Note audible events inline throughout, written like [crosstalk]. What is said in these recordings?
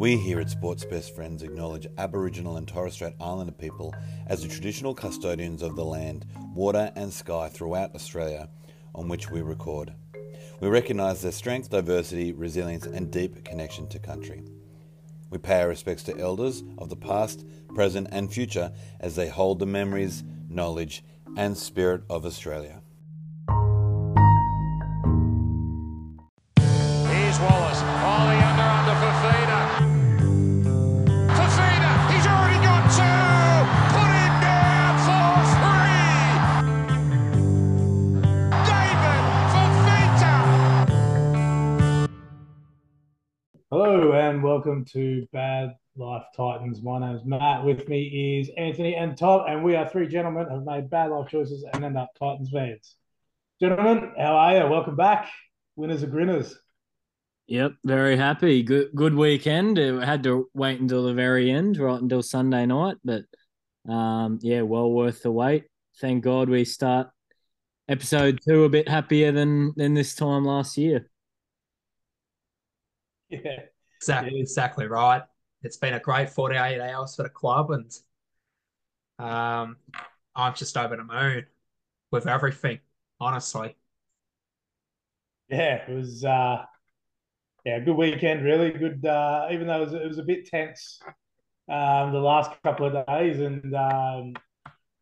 We here at Sports Best Friends acknowledge Aboriginal and Torres Strait Islander people as the traditional custodians of the land, water, and sky throughout Australia on which we record. We recognise their strength, diversity, resilience, and deep connection to country. We pay our respects to elders of the past, present, and future as they hold the memories, knowledge, and spirit of Australia. Welcome to Bad Life Titans. My name is Matt. With me is Anthony and Tom, and we are three gentlemen who have made bad life choices and end up Titans fans. Gentlemen, how are you? Welcome back. Winners and grinners. Yep, very happy. Good good weekend. It had to wait until the very end, right until Sunday night, but um, yeah, well worth the wait. Thank God we start episode two a bit happier than than this time last year. [laughs] Yeah. Exactly, exactly right. It's been a great 48 hours for the club, and um, I'm just over the moon with everything, honestly. Yeah, it was uh yeah, good weekend, really good uh even though it was, it was a bit tense um the last couple of days and um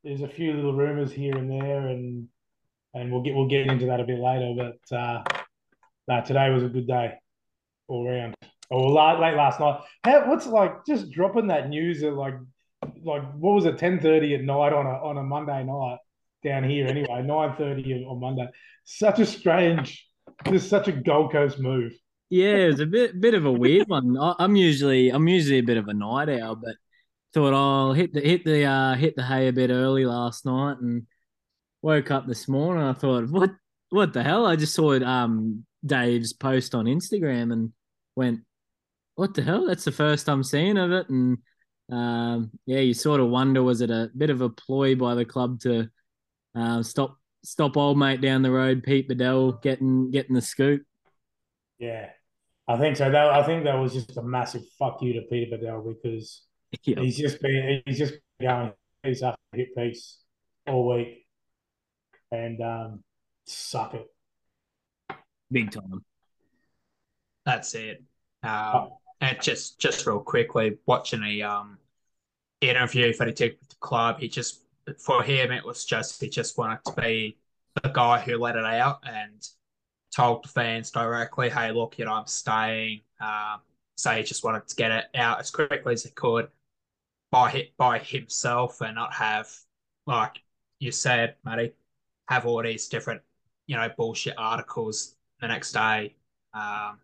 there's a few little rumors here and there and and we'll get we'll get into that a bit later but uh no, today was a good day all round. Or late, late last night. How, what's like just dropping that news at like like what was it ten thirty at night on a on a Monday night down here anyway [laughs] nine thirty on Monday. Such a strange, just such a Gold Coast move. Yeah, it was a bit bit of a weird one. I, I'm usually I'm usually a bit of a night owl, but thought I'll hit the hit the uh hit the hay a bit early last night and woke up this morning. I thought, what what the hell? I just saw it um Dave's post on Instagram and went, what the hell? That's the first I'm seeing of it. And um yeah, you sort of wonder was it a bit of a ploy by the club to uh, stop stop old mate down the road, Pete Badel getting getting the scoop. Yeah, I think so. That I think that was just a massive fuck you to Peter Badel because [laughs] Yeah. he's just been he's just going piece after hit piece all week, and um, suck it. Big time. That's it. Um, and just just real quickly, watching a um interview for the club, he just for him it was just he just wanted to be the guy who let it out and told the fans directly, "Hey, look, you know, I'm staying." Um, so he just wanted to get it out as quickly as he could by by himself and not have like you said, Matty, have all these different you know bullshit articles the next day. Um,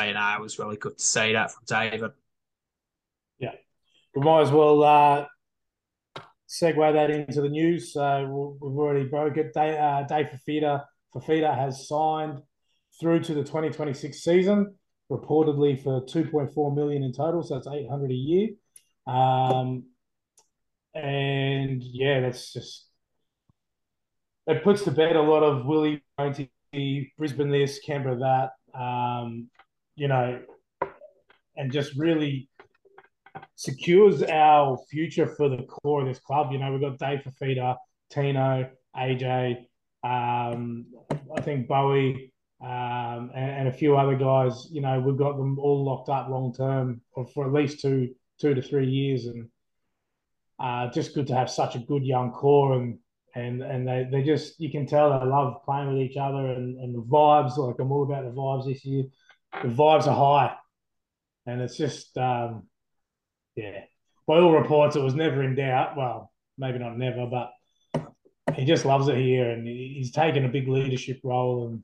you know, it was really good to see that from David. Yeah. We might as well uh, segue that into the news. So we've already broke it. Dave, uh, Dave Fifita, Fifita has signed through to the 2026 season, reportedly for 2.4 million in total. So that's 800 a year. Um, and yeah, that's just it puts to bed a lot of Willie Brisbane this, Canberra that. Um, you know, and just really secures our future for the core of this club. You know, we've got Dave Fifita, Tino, AJ, um, I think Bowie, um, and, and, a few other guys. You know, we've got them all locked up long term for, for at least two two to three years, and uh, just good to have such a good young core and. And and they, they just you can tell they love playing with each other and, and the vibes like I'm all about the vibes this year. The vibes are high, and it's just um, yeah. By all reports, it was never in doubt. Well, maybe not never, but he just loves it here, and he's taken a big leadership role. And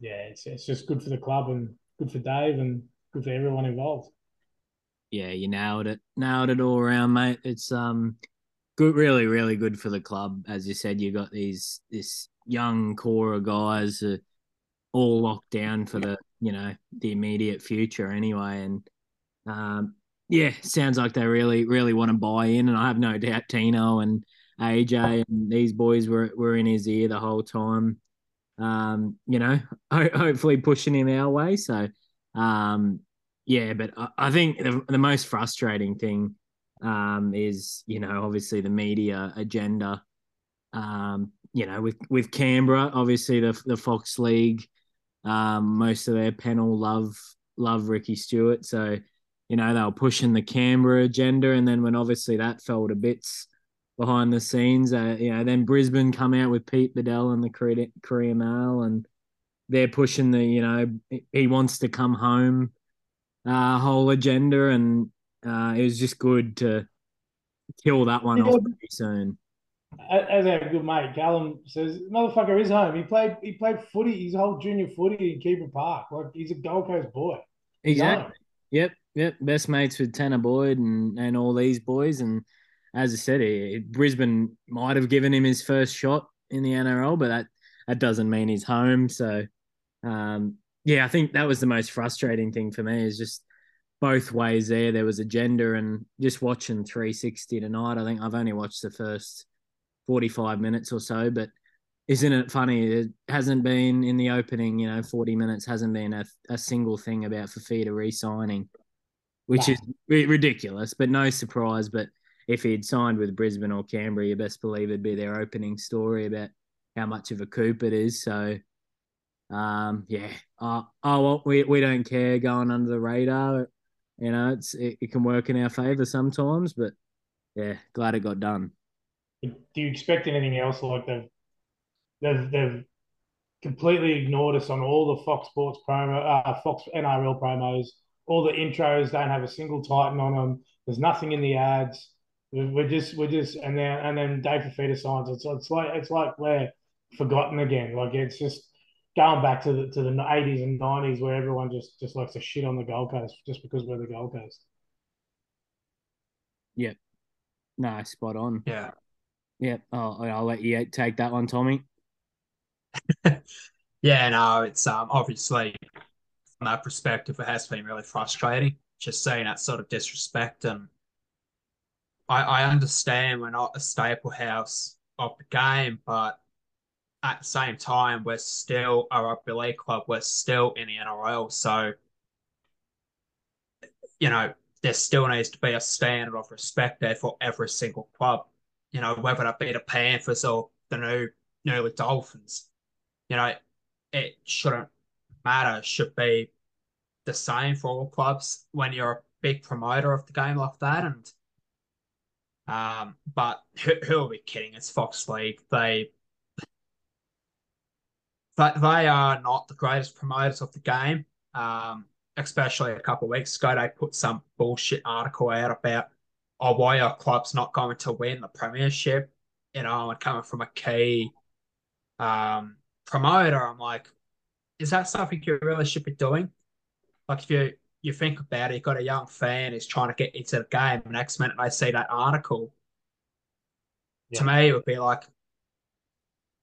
yeah, it's it's just good for the club and good for Dave and good for everyone involved. Yeah, you nailed it. Nailed it all around, mate. It's um good really, really good for the club. As you said, you got these this young core of guys uh, all locked down for the, you know, the immediate future anyway. And um yeah, sounds like they really, really want to buy in, and I have no doubt Tino and AJ and these boys were were in his ear the whole time. Um, you know, [laughs] ho- hopefully pushing him our way. So, um, Yeah, but I, I think the, the most frustrating thing um, is, you know, obviously the media agenda. Um, you know, with with Canberra, obviously the the Fox League, um, most of their panel love love Ricky Stuart, so you know they were pushing the Canberra agenda, and then when obviously that fell to bits behind the scenes, uh, you know, then Brisbane come out with Pete Badel and the Courier, Courier Mail, and they're pushing the, you know, he wants to come home uh, whole agenda, and uh, it was just good to kill that one off pretty soon. As our good mate Callum says, motherfucker is home. He played he played footy, his whole junior footy in Keebra Park. Like he's a Gold Coast boy. Exactly. Yep, yep. Best mates with Tanah Boyd and and all these boys. And as I said, he, Brisbane might have given him his first shot in the NRL, but that that doesn't mean he's home. So, um, yeah, I think that was the most frustrating thing for me is just both ways there. There was agenda, and just watching 360 tonight. I think I've only watched the first 45 minutes or so, but isn't it funny? It hasn't been in the opening, you know, 40 minutes, hasn't been a, a single thing about Fifita re signing, which No. is ridiculous, but no surprise. But if he'd signed with Brisbane or Canberra, you best believe it'd be their opening story about how much of a coup it is. So, um, yeah, uh, oh, well, we, we don't care going under the radar. You know, it's it, it can work in our favor sometimes, but yeah, glad it got done. Do you expect anything else? Like they've they've they've completely ignored us on all the Fox Sports promo, uh, Fox NRL promos. All the intros don't have a single Titan on them. There's nothing in the ads. We're we're just we're just and then and then Dave Fifita signs. It's it's like it's like we're forgotten again. Like it's just going back to the to the 80s and 90s where everyone just just likes to shit on the Gold Coast just because we're the Gold Coast. Yeah. No, spot on. Yeah. Yeah, oh, I'll let you take that one, Tommy. [laughs] Yeah, no, it's um obviously from that perspective, it has been really frustrating just seeing that sort of disrespect. And I, I understand we're not a staple house of the game, but at the same time, we're still a rugby league club. We're still in the NRL, so you know there still needs to be a standard of respect there for every single club. You know, whether that be the Panthers or the new newly Dolphins. You know, it shouldn't matter. It should be the same for all clubs when you're a big promoter of the game like that. And um, but who, who are we kidding? It's Fox League. They they, they are not the greatest promoters of the game. Um, especially a couple of weeks ago, they put some bullshit article out about oh why are clubs not going to win the premiership? You know, and coming from a key um promoter, I'm like, is that something you really should be doing? Like if you you think about it, you've got a young fan who's trying to get into the game, and next minute they see that article. To me, it would be like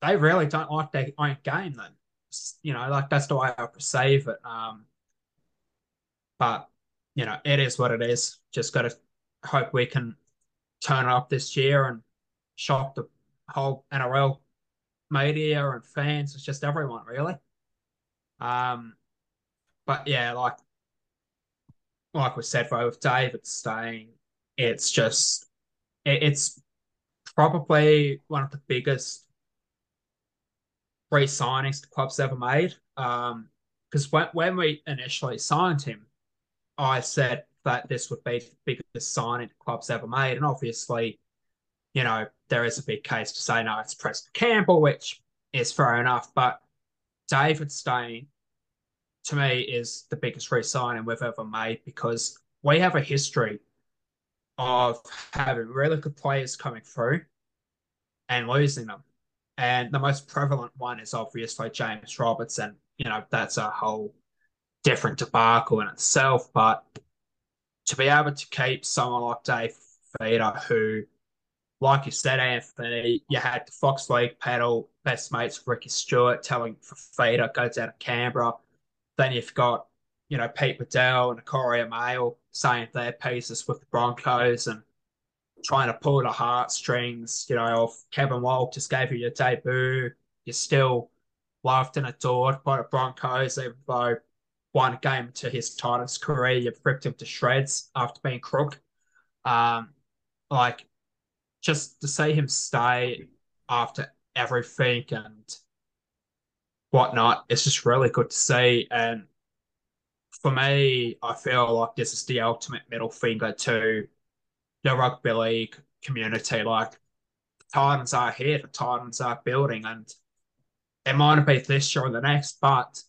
they really don't like their own game. Then, you know, like that's the way I perceive it. Um, but you know, it is what it is. Just got to hope we can turn it up this year and shock the whole NRL media and fans. It's just everyone really. Um, but yeah, like like we said, with David staying, it's just it, it's probably one of the biggest re-signings the club's ever made. Um, because when when we initially signed him, I said that this would be the biggest signing club's ever made, and obviously, you know, there is a big case to say no, it's Preston Campbell, which is fair enough, but David staying to me is the biggest re-signing we've ever made because we have a history of having really good players coming through and losing them. And the most prevalent one is obviously James Robertson. you know that's a whole different debacle in itself. But to be able to keep someone like Dave Feeder, who, like you said, Anthony, you had the Fox League pedal, best mates Ricky Stuart telling Feeder, go down to Canberra. Then you've got, you know, Pete Waddell and Courier Mail saying their pieces with the Broncos and trying to pull the heartstrings, you know, of Kevin Walt just gave you your debut. You're still loved and adored by the Broncos, even though one game to his Titans career, you've ripped him to shreds after being crook. Um, like just to see him stay after everything and whatnot, it's just really good to see. And for me, I feel like this is the ultimate middle finger to the rugby league community. Like the Titans are here, the Titans are building, and it might not be this year or the next, but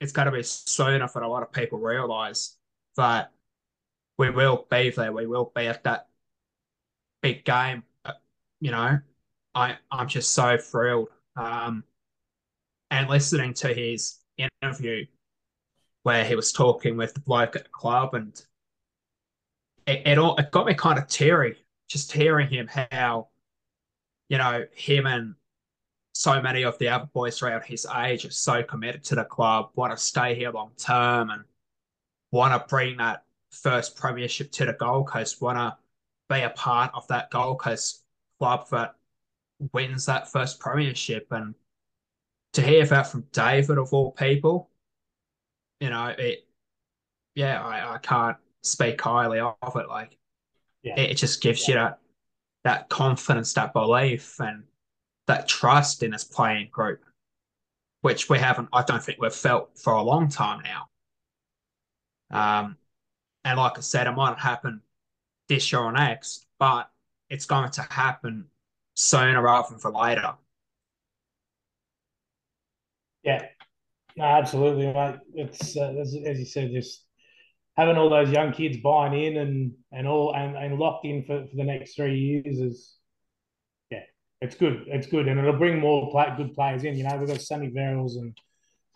it's going to be sooner for a lot of people realize that we will be there. We will be at that big game. Uh, you know, I I'm just so thrilled. Um, and listening to his interview where he was talking with the bloke at the club, and it it, all, it got me kind of teary just hearing him how, you know, him and so many of the other boys around his age are so committed to the club, want to stay here long term, and want to bring that first premiership to the Gold Coast, want to be a part of that Gold Coast club that wins that first premiership. And to hear that from David of all people, you know, it, yeah, I, I can't speak highly of it. Like, yeah. it, it just gives you that that confidence, that belief, and that trust in his playing group, which we haven't, I don't think we've felt for a long time now. Um, and like I said, it might happen this year or next, but it's going to happen sooner rather than for later. Yeah, no, absolutely, mate. It's uh, as, as, you said, just having all those young kids buying in and and all and, and locked in for, for the next three years is it's good. It's good, and it'll bring more play, good players in. You know, we've got Sammy Verrills and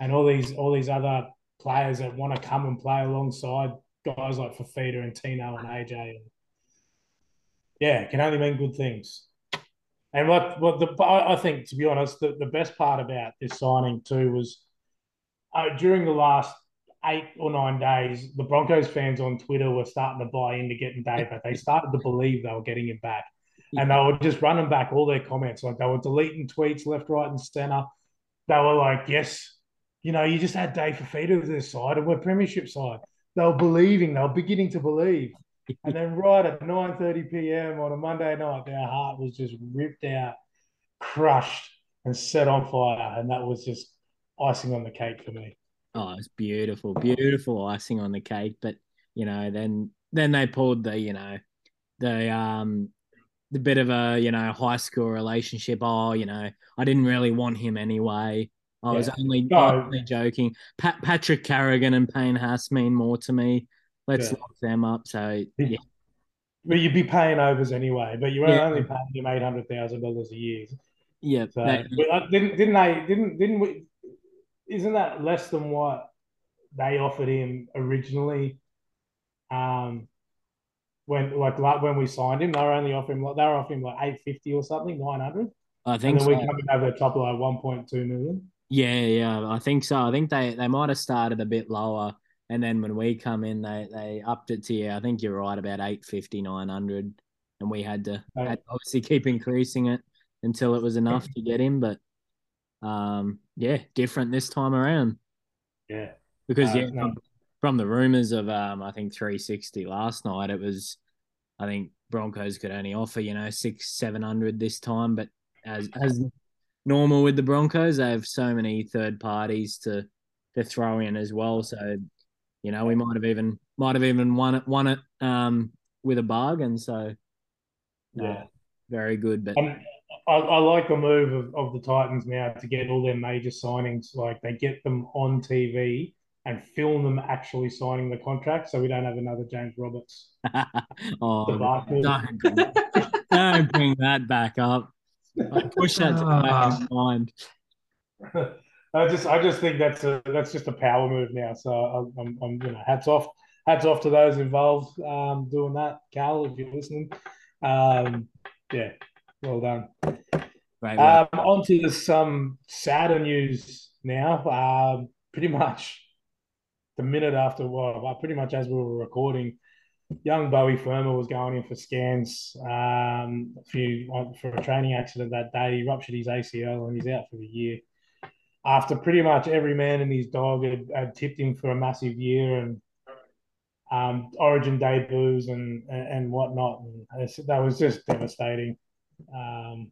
and all these all these other players that want to come and play alongside guys like Fifita and Tino and AJ. Yeah, it can only mean good things. And what what the I think to be honest, the, the best part about this signing too was uh, during the last eight or nine days, the Broncos fans on Twitter were starting to buy into getting Dave back. They started to believe they were getting him back. And they were just running back all their comments. Like they were deleting tweets left, right, and center. They were like, yes, you know, you just had Dave Fifita to this side and we're premiership side. They were believing, they were beginning to believe. And then right at 9.30 p.m. on a Monday night, their heart was just ripped out, crushed, and set on fire. And that was just icing on the cake for me. Oh, it's beautiful, beautiful icing on the cake. But you know, then then they pulled the, you know, the um the bit of a, you know, high school relationship. Oh, you know, I didn't really want him anyway. I yeah. was only, no. only joking. Pat, Patrick Carrigan and Payne Haas mean more to me let's yeah. lock them up. So yeah. Well, you'd be paying overs anyway, but you were yeah. only paying him eight hundred thousand dollars a year. Yeah. So, uh, didn't didn't they didn't didn't we? Isn't that less than what they offered him originally? Um, when like like when we signed him, they were only offering like they were offering like eight fifty or something, nine hundred. I think. And then so. we come in over a top of like one point two million. Yeah, yeah, I think so. I think they they might have started a bit lower and then when we come in, they they upped it to yeah, I think you're right about 850, 900. And we had to, had to obviously keep increasing it until it was enough to get him. But um, yeah, different this time around. Yeah. Because uh, yeah, no. From, the rumors of um, I think 360 last night, it was I think Broncos could only offer, you know, six, seven hundred this time. But as as normal with the Broncos, they have so many third parties to to throw in as well. So you know, we might have even might have even won it won it um, with a bargain. So uh, yeah, very good. But um, I, I, like the move of, of the Titans now to get all their major signings. Like they get them on TV and film them actually signing the contract, so we don't have another James Roberts. [laughs] oh, don't, don't bring that back up. I push that to my mind. [laughs] I just I just think that's a that's just a power move now. So I'm, I'm, I'm you know hats off hats off to those involved um, doing that. Cal, if you're listening, um, yeah, well done. Right, um, on to some sadder news now. Um, pretty much the minute after, well, pretty much as we were recording, young Bowie Fermor was going in for scans um, for a training accident that day. He ruptured his ACL and he's out for the year. after pretty much every man and his dog had, had tipped him for a massive year and um, Origin debuts and and whatnot, and that was just devastating, um,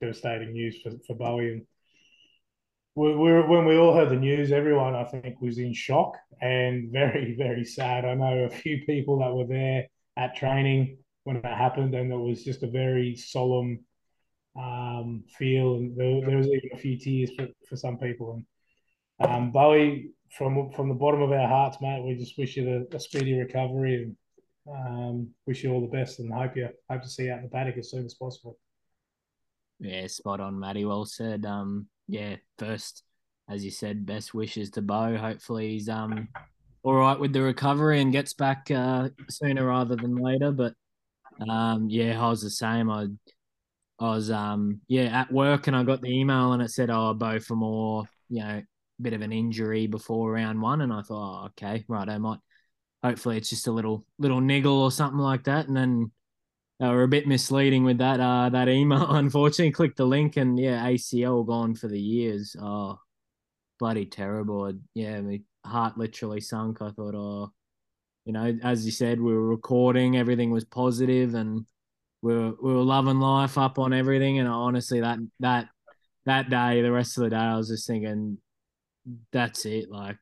devastating news for, for Bowie. And we, we when we all heard the news, everyone I think was in shock and [laughs] very very sad. I know a few people that were there at training when that happened, and it was just a very solemn um, feel, and there, there, was even a few tears for, for some people. And um, Bowie from from the bottom of our hearts, mate, we just wish you the, a speedy recovery and um, wish you all the best and hope you hope to see you out in the paddock as soon as possible. Yeah, spot on, Matty. Well said. Um, yeah, first, as you said, best wishes to Bo. Hopefully he's um all right with the recovery and gets back uh, sooner rather than later. But um, yeah, I was the same. I I was um yeah at work and I got the email and it said oh Beau Fermor you know bit of an injury before round one, and I thought, oh, okay, right, I might. Hopefully, it's just a little little niggle or something like that, and then they were a bit misleading with that uh that email. [laughs] Unfortunately, clicked the link and yeah, ACL gone for the years. Oh, bloody terrible. Yeah, my heart literally sunk. I thought, oh, you know, as you said, we were recording, everything was positive, and we were we were loving life up on everything. And honestly, that that that day, the rest of the day, I was just thinking, that's it. Like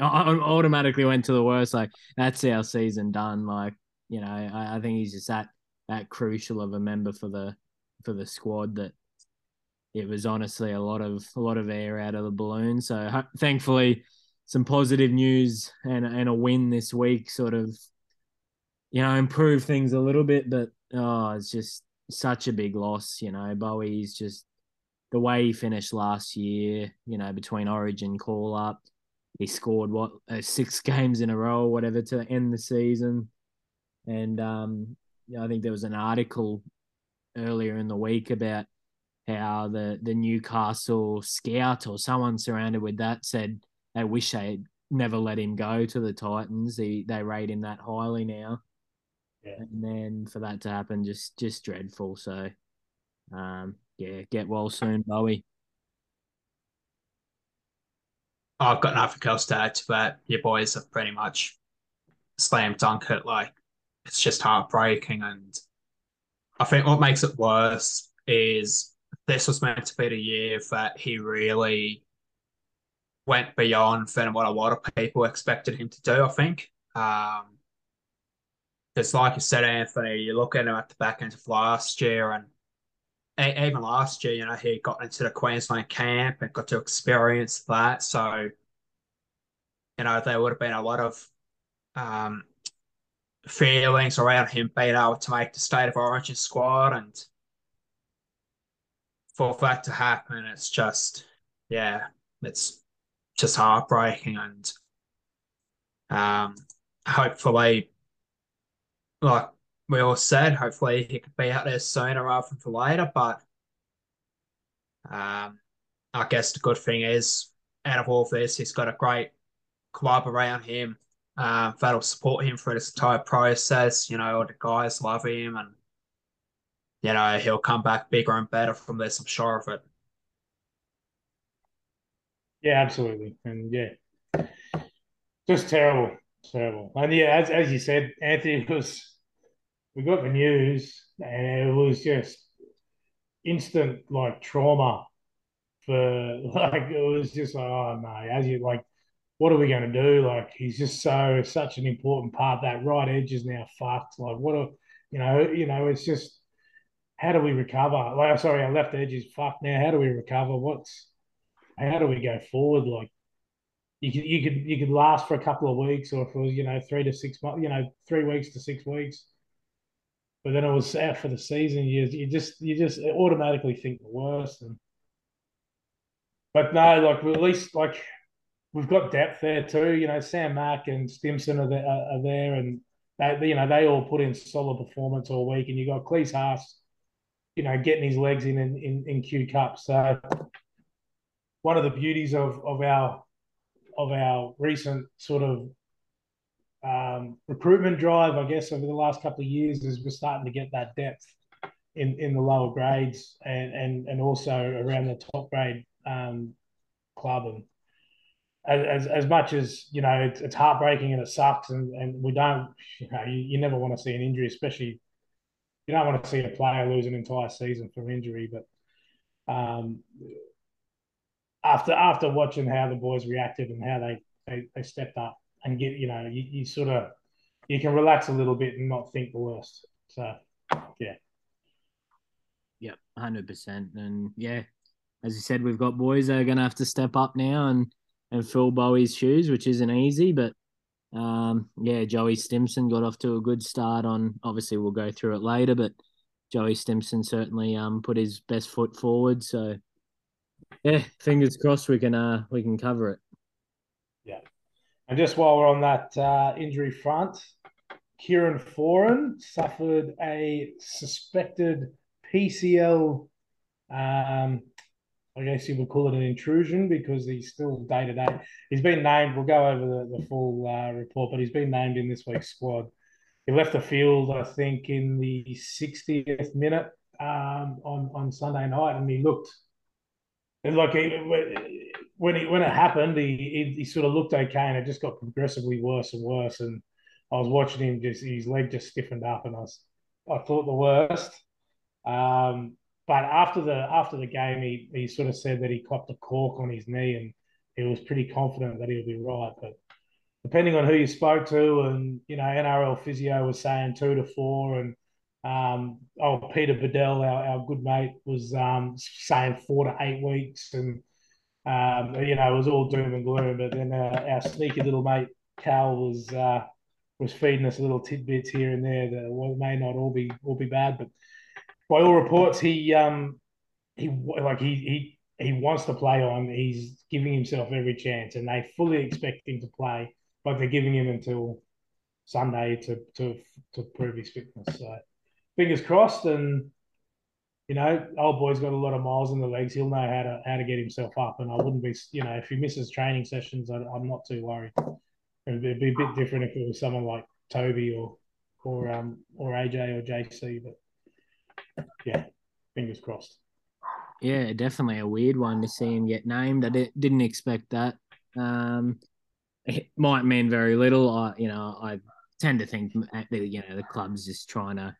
I automatically went to the worst. Like that's our season done. Like you know, I, I think he's just that that crucial of a member for the for the squad that it was honestly a lot of a lot of air out of the balloon. So thankfully, some positive news and and a win this week sort of you know improve things a little bit. But oh, it's just such a big loss. You know, Bowie's just the way he finished last year, you know, between Origin call up, he scored what uh, six [laughs] games in a row, whatever, to end the season. And um, I think there was an article earlier in the week about how the the Newcastle scout or someone surrounded with that said they wish they had never let him go to the Titans. He, they rate him that highly now. Yeah. And then for that to happen, just just dreadful. So, um, yeah, get well soon, Bowie. I've got nothing else to add to that. Your boys have pretty much slam dunk it. Like it's just heartbreaking, and I think what makes it worse is this was meant to be the year that he really went beyond than what a lot of people expected him to do. I think. Um, because, like you said, Anthony, you look at him at the back end of last year, and even last year, you know, he got into the Queensland camp and got to experience that. So, you know, there would have been a lot of um, feelings around him being able to make the state of origin squad. And for that to happen, it's just, yeah, it's just heartbreaking. And um, hopefully, like we all said hopefully he could be out there sooner rather than later. But um, I guess the good thing is, out of all this, he's got a great club around him uh, that'll support him through this entire process. You know, all the guys love him, and you know he'll come back bigger and better from this. I'm sure of it. Yeah, absolutely, and yeah, just terrible, terrible. And yeah, as as you said, Anthony was we got the news and it was just instant like trauma for [laughs] like it was just like oh no as you like what are we going to do? Like he's just so such an important part. That right edge is now fucked. Like what a you know you know it's just how do we recover? Like sorry our left edge is fucked now. How do we recover? What's how do we go forward? Like you could you could you could last for a couple of weeks or for you know three to six months you know three weeks to six weeks. But then it was out for the season. You you just you just automatically think the worst. And but no, like at least like we've got depth there too. You know, Sam Mack and Stimson are there, are there, and they you know they all put in solid performance all week. And you got Klese Haas, you know, getting his legs in in, in, in Q Cup. So one of the beauties of of our of our recent sort of um, recruitment drive, I guess, over the last couple of years is we're starting to get that depth in, in the lower grades and, and, and also around the top grade um, club. And as, as much as you know, it's, it's heartbreaking and it sucks, and, and we don't, you know, you, you never want to see an injury, especially you don't want to see a player lose an entire season from injury. But um, after after watching how the boys reacted and how they they, they stepped up and get, you know, you, you sort of you can relax a little bit and not think the worst. So, yeah. Yep, hundred percent, and yeah, as you said, we've got boys that are going to have to step up now and and fill Bowie's shoes, which isn't easy. But um, yeah, Joey Stimson got off to a good start. On obviously we'll go through it later, but Joey Stimson certainly um put his best foot forward. So yeah, fingers crossed we can uh we can cover it. Yeah, and just while we're on that uh, injury front, Kieran Foran suffered a suspected PCL um, I guess you would call it an intrusion because he's still day to day. He's been named. We'll go over the, the full uh, report, but he's been named in this week's squad. He left the field, I think, in the 60th minute um, on on Sunday night, and he looked and like he, when he when it happened, he, he, he sort of looked okay, and it just got progressively worse and worse. And I was watching him, just his leg just stiffened up, and I was I thought the worst. Um, but after the after the game, he, he sort of said that he copped a cork on his knee, and he was pretty confident that he'll be right. But depending on who you spoke to, and you know, NRL physio was saying two to four, and um, oh, Peter Badel, our, our good mate, was um, saying four to eight weeks, and um, you know, it was all doom and gloom. But then uh, our sneaky little mate Cal was uh, was feeding us little tidbits here and there that well, may not all be all be bad, but by all reports, he um he like he he he wants to play on. He's giving himself every chance, and they fully expect him to play, but they're giving him until Sunday to to to prove his fitness. So fingers crossed, and you know, old boy's got a lot of miles in the legs. He'll know how to how to get himself up, and I wouldn't be, you know, if he misses training sessions, I, am not too worried. It'd be, it'd be a bit different if it was someone like Toby or or um or AJ or JC, but yeah, fingers crossed. Yeah, definitely a weird one to see him get named. I didn't expect that. Um, it might mean very little. I, you know, I tend to think that you know the club's just trying to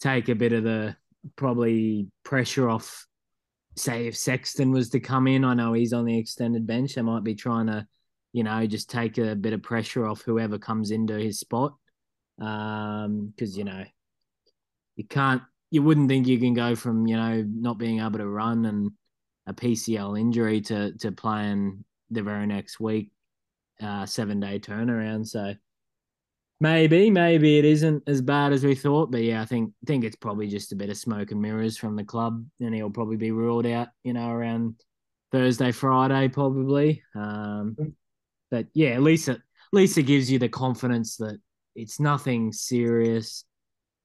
take a bit of the probably pressure off. Say if Sexton was to come in, I know he's on the extended bench. They might be trying to, you know, just take a bit of pressure off whoever comes into his spot. Um, because you know, you can't you wouldn't think you can go from you know not being able to run and a PCL injury to to playing the very next week, uh, seven day turnaround. So maybe maybe it isn't as bad as we thought, but yeah, I think think it's probably just a bit of smoke and mirrors from the club, and he'll probably be ruled out, you know, around Thursday, Friday, probably. Um, but yeah, at least it, at least it gives you the confidence that it's nothing serious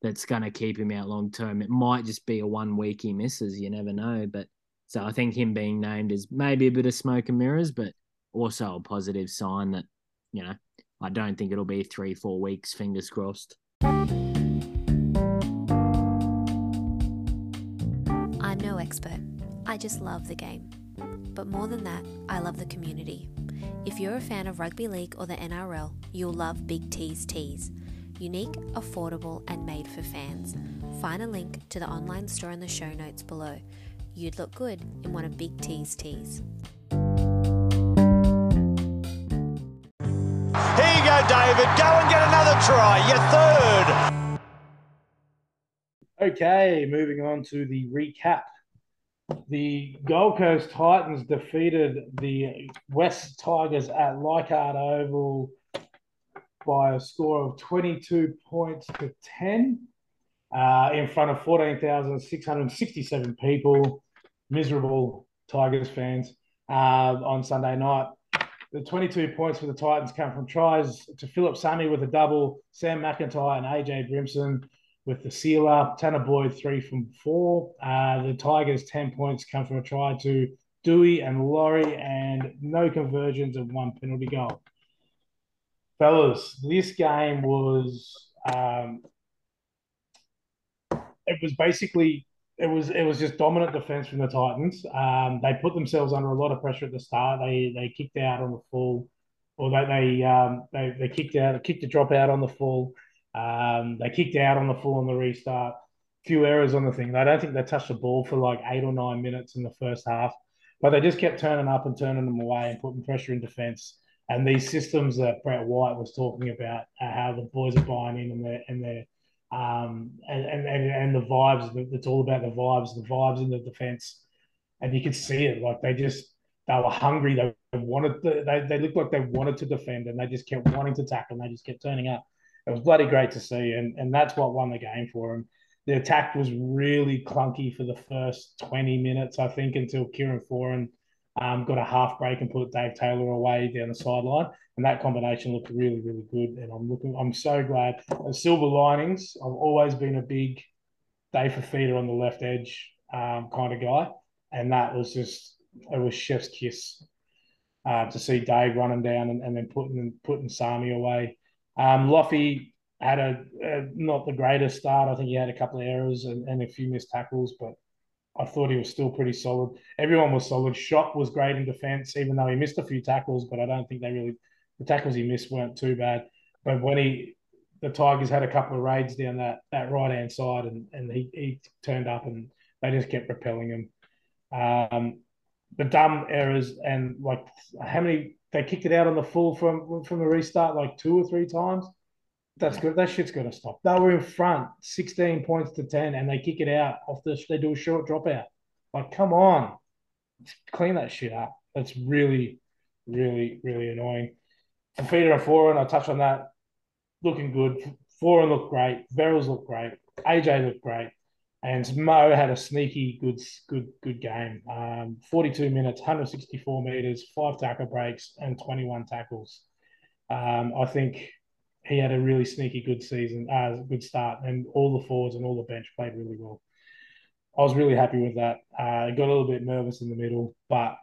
that's going to keep him out long term. It might just be a one week he misses. You never know. But so I think him being named is maybe a bit of smoke and mirrors, but also a positive sign that, you know, I don't think it'll be three, four weeks, fingers crossed. I'm no expert. I just love the game. But more than that, I love the community. If you're a fan of rugby league or the NRL, you'll love Big T's Tees unique, affordable, and made for fans. Find a link to the online store in the show notes below. You'd look good in one of Big T's tees. Here you go, David. Go and get another try. Your third. Okay, moving on to the recap. The Gold Coast Titans defeated the West Tigers at Leichhardt Oval by a score of 22 points to 10 uh, in front of 14,667 people, miserable Tigers fans, uh, on Sunday night. The 22 points for the Titans come from tries to Phillip Sami with a double, Sam McIntyre and AJ Brimson with the sealer, Tanah Boyd three from four. Uh, the Tigers' 10 points come from a try to Dewey and Laurie and no conversions of one penalty goal fellas, this game was um, it was basically it was it was just dominant defense from the Titans. Um, they put themselves under a lot of pressure at the start. They they kicked out on the full, or they they um, they, they kicked out kicked a drop out on the full. Um, they kicked out on the full on the restart. Few errors on the thing. I don't think they touched the ball for like eight or nine minutes in the first half, but they just kept turning up and turning them away and putting pressure in defense. And these systems that Brett White was talking about, uh, how the boys are buying in and they're and they're um, and, and, and the vibes. It's all about the vibes, the vibes in the defense, and you could see it. Like they just they were hungry. They wanted. To, they they looked like they wanted to defend, and they just kept wanting to tackle. And they just kept turning up. It was bloody great to see, and and that's what won the game for them. The attack was really clunky for the first twenty minutes, I think, until Kieran Foran um, got a half break and put Dave Taylor away down the sideline, and that combination looked really, really good. And I'm looking, I'm so glad. And silver linings. I've always been a big Dave Fifita on the left edge um, kind of guy, and that was just it was chef's kiss uh, to see Dave running down and, and then putting putting Sami away. Um, Loffy had a, a, not the greatest start. I think he had a couple of errors and, and a few missed tackles, but I thought he was still pretty solid. Everyone was solid. Shot was great in defence, even though he missed a few tackles, but I don't think they really the tackles he missed weren't too bad. But when he the Tigers had a couple of raids down that that right hand side, and and he, he turned up, and they just kept repelling him. Um, the dumb errors and like how many they kicked it out on the full from from the restart like two or three times. That's good. That shit's to stop. They were in front, sixteen points to ten, and they kick it out off the. They do a short dropout. Like, come on, clean that shit up. That's really, really, really annoying. Fifita and Foran, I touched on that. Looking good. Foran looked great. Verrills looked great. AJ looked great. And Mo had a sneaky good, good, good game. Um, 42 minutes, 164 meters, five tackle breaks, and 21 tackles. Um, I think he had a really sneaky good season, uh, good start, and all the forwards and all the bench played really well. I was really happy with that. Uh, got a little bit nervous in the middle, but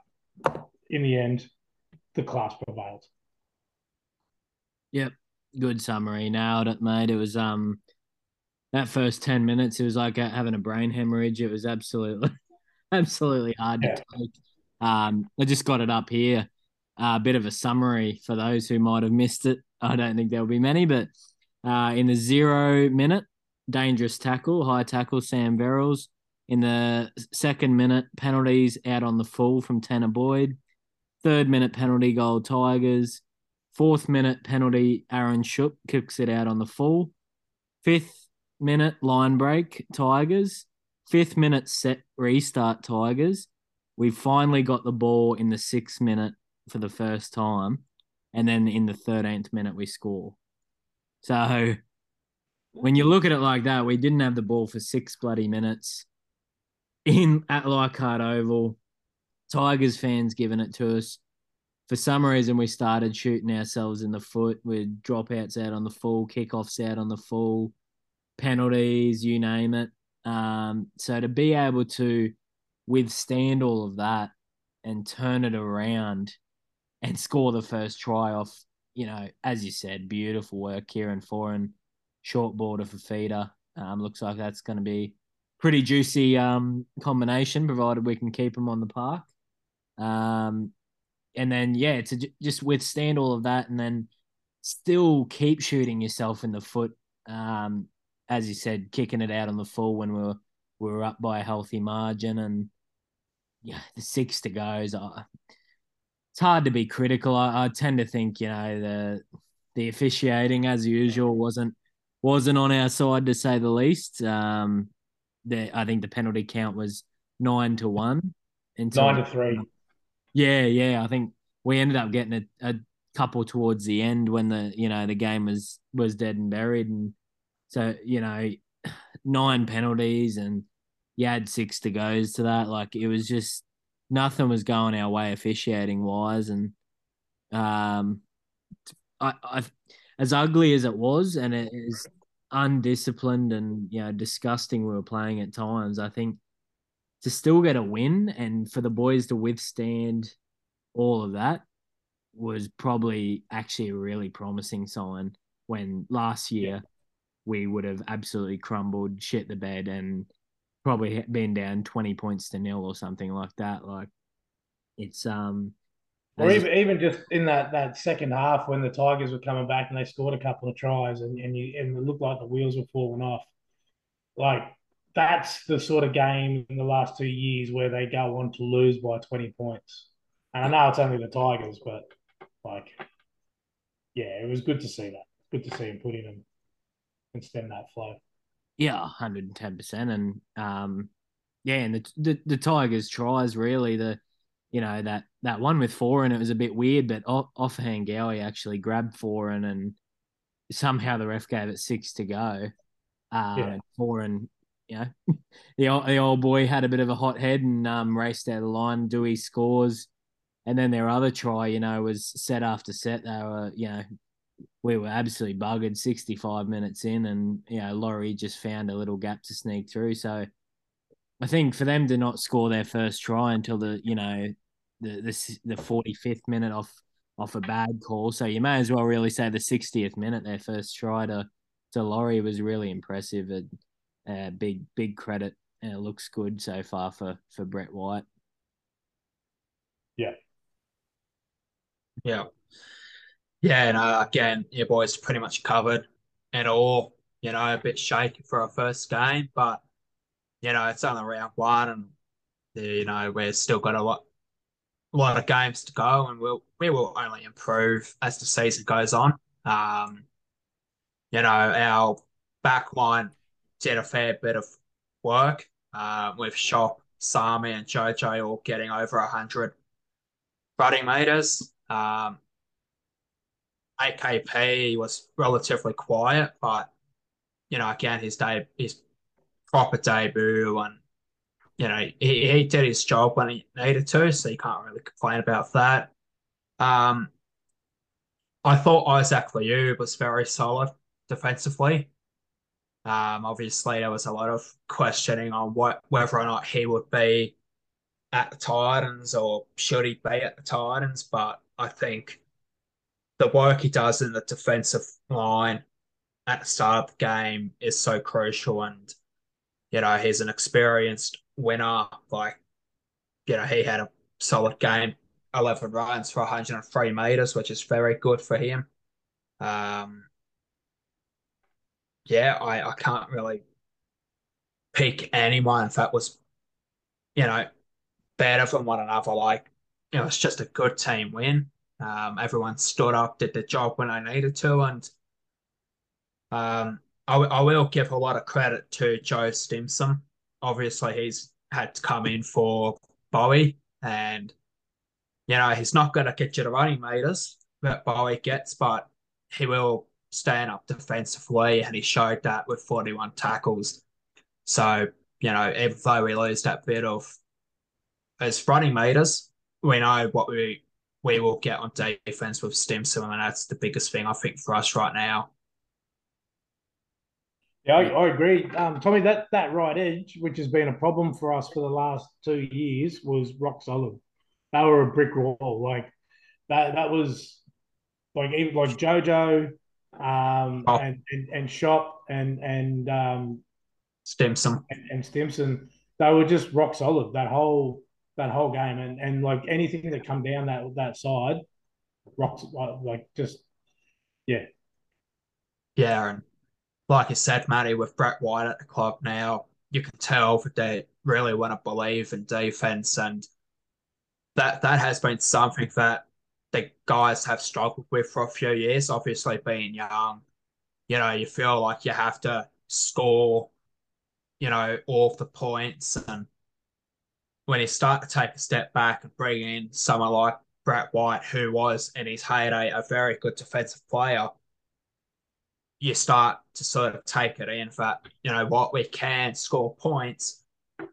in the end, the class prevailed. Yep, good summary. Nailed it, mate. It was um that first ten minutes. It was like having a brain hemorrhage. It was absolutely, [laughs] absolutely hard yeah. to take. Um, I just got it up here. A uh, bit of a summary for those who might have missed it. I don't think there'll be many, but uh, in the zero minute, dangerous tackle, high tackle, Sam Verrills. In the second minute, penalties out on the full from Tanah Boyd. Third minute penalty goal, Tigers. Fourth minute penalty, Aaron Schoupp kicks it out on the full. Fifth minute line break, Tigers. Fifth minute set restart, Tigers. We finally got the ball in the sixth minute for the first time and then in the 13th minute we score. So when you look at it like that, we didn't have the ball for six bloody minutes in at Leichhardt Oval. Tigers fans giving it to us. For some reason, we started shooting ourselves in the foot with dropouts out on the full, kickoffs out on the full, penalties, you name it. Um, so to be able to withstand all of that and turn it around and score the first try off, you know, as you said, beautiful work, Kieran Foran, short border for feeder. Um, looks like that's going to be pretty juicy um, combination, provided we can keep them on the park. Um, and then yeah, to j- just withstand all of that, and then still keep shooting yourself in the foot. Um, as you said, kicking it out on the full when we were we were up by a healthy margin, and yeah, the six to goes. Uh, it's hard to be critical. I, I tend to think you know the the officiating as usual wasn't wasn't on our side to say the least. Um, the, I think the penalty count was nine to one. Until, nine to three. Yeah, yeah. I think we ended up getting a, a couple towards the end when the you know the game was was dead and buried, and so you know [sighs] nine penalties and you had six to goes to that. Like it was just nothing was going our way officiating wise, and um, I, I as ugly as it was, and it is undisciplined and you know disgusting we were playing at times. I think to still get a win and for the boys to withstand all of that was probably actually a really promising sign when last year yeah. we would have absolutely crumbled, shit the bed, and probably been down twenty points to nil or something like that. Like it's um, or even even just in that that second half when the Tigers were coming back and they scored a couple of tries and and you and it looked like the wheels were falling off. Like that's the sort of game in the last two years where they go on to lose by twenty points. And I know it's only the Tigers, but like, yeah, it was good to see that. Good to see him put in and, and stem that flow. Yeah, hundred and ten percent, and um, yeah, and the, the the Tigers tries really the, you know that that one with four and it was a bit weird, but off, offhand Gowie actually grabbed four and and somehow the ref gave it six to go. Um, yeah. four and you know, [laughs] the old, the old boy had a bit of a hot head and um, raced out of the line. Dewey scores, and then their other try, you know, was set after set. They were, you know, we were absolutely buggered 65 minutes in, and you know, Laurie just found a little gap to sneak through. So I think for them to not score their first try until the, you know, the the, the 45th minute off off a bad call. So you may as well really say the 60th minute their first try to to Laurie was really impressive. And uh, big big credit. And it looks good so far for for Brett White. Yeah. Yeah. Yeah, and again, your boys pretty much covered and all. You know, a bit shaky for our first game, but you know it's only round one, and you know we're still got a lot, lot of games to go, and we'll we will only improve as the season goes on. Um, you know, our back line did a fair bit of work uh, with Schoupp, Sami, and Jojo all getting over hundred running meters. Um, AKP was relatively quiet, but you know, again, his day, his proper debut, and you know, he, he did his job when he needed to, so you can't really complain about that. Um, I thought Isaac Liu was very solid defensively. Um, obviously, there was a lot of questioning on what whether or not he would be at the Titans or should he be at the Titans, but I think the work he does in the defensive line at the start of the game is so crucial. And, you know, he's an experienced winner. Like, you know, he had a solid game, 11 runs for 103 meters, which is very good for him. Um, yeah, I, I can't really pick anyone that was, you know, better than one another. Like, you know, it's just a good team win. Um, everyone stood up, did the job when I needed to, and um, I, I will give a lot of credit to Joe Stimson. Obviously, he's had to come in for Bowie, and you know he's not going to get you the running meters that Bowie gets, but he will stand up defensively, and he showed that with 41 tackles. So you know, even though we lose that bit of his running meters, we know what we we will get on defense with Stimson, and that's the biggest thing I think for us right now. Yeah, I, I agree, um, Tommy. That that right edge, which has been a problem for us for the last two years, was rock solid. They were a brick wall. Like that. That was like even like JoJo, um, oh. and, and and Schoupp and and um, Stimson and, and Stimson. They were just rock solid. That whole that whole game, and and like anything that come down that that side, rocks uh, like just yeah, yeah, and like you said, Matty, with Brett White at the club now, you can tell that they really want to believe in defense, and that that has been something that the guys have struggled with for a few years. Obviously, being young, you know, you feel like you have to score, you know, all the points and when you start to take a step back and bring in someone like Brett White, who was in his heyday a very good defensive player, you start to sort of take it in that, you know what, we can score points,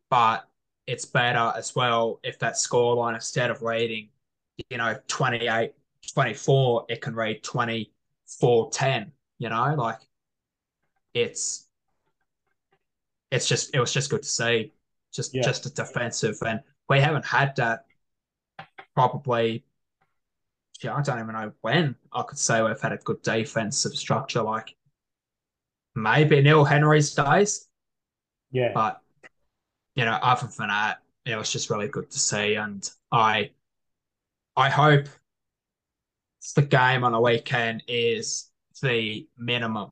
but it's better as well if that scoreline, instead of reading, you know, 28, 24, it can read 24, 10, you know, like it's, it's just, it was just good to see just yeah. just a defensive, and we haven't had that probably. Yeah, I don't even know when I could say we've had a good defensive structure. Like maybe Neil Henry's days. Yeah, but you know, other than that, it was just really good to see, and I, I hope the game on the weekend is the minimum,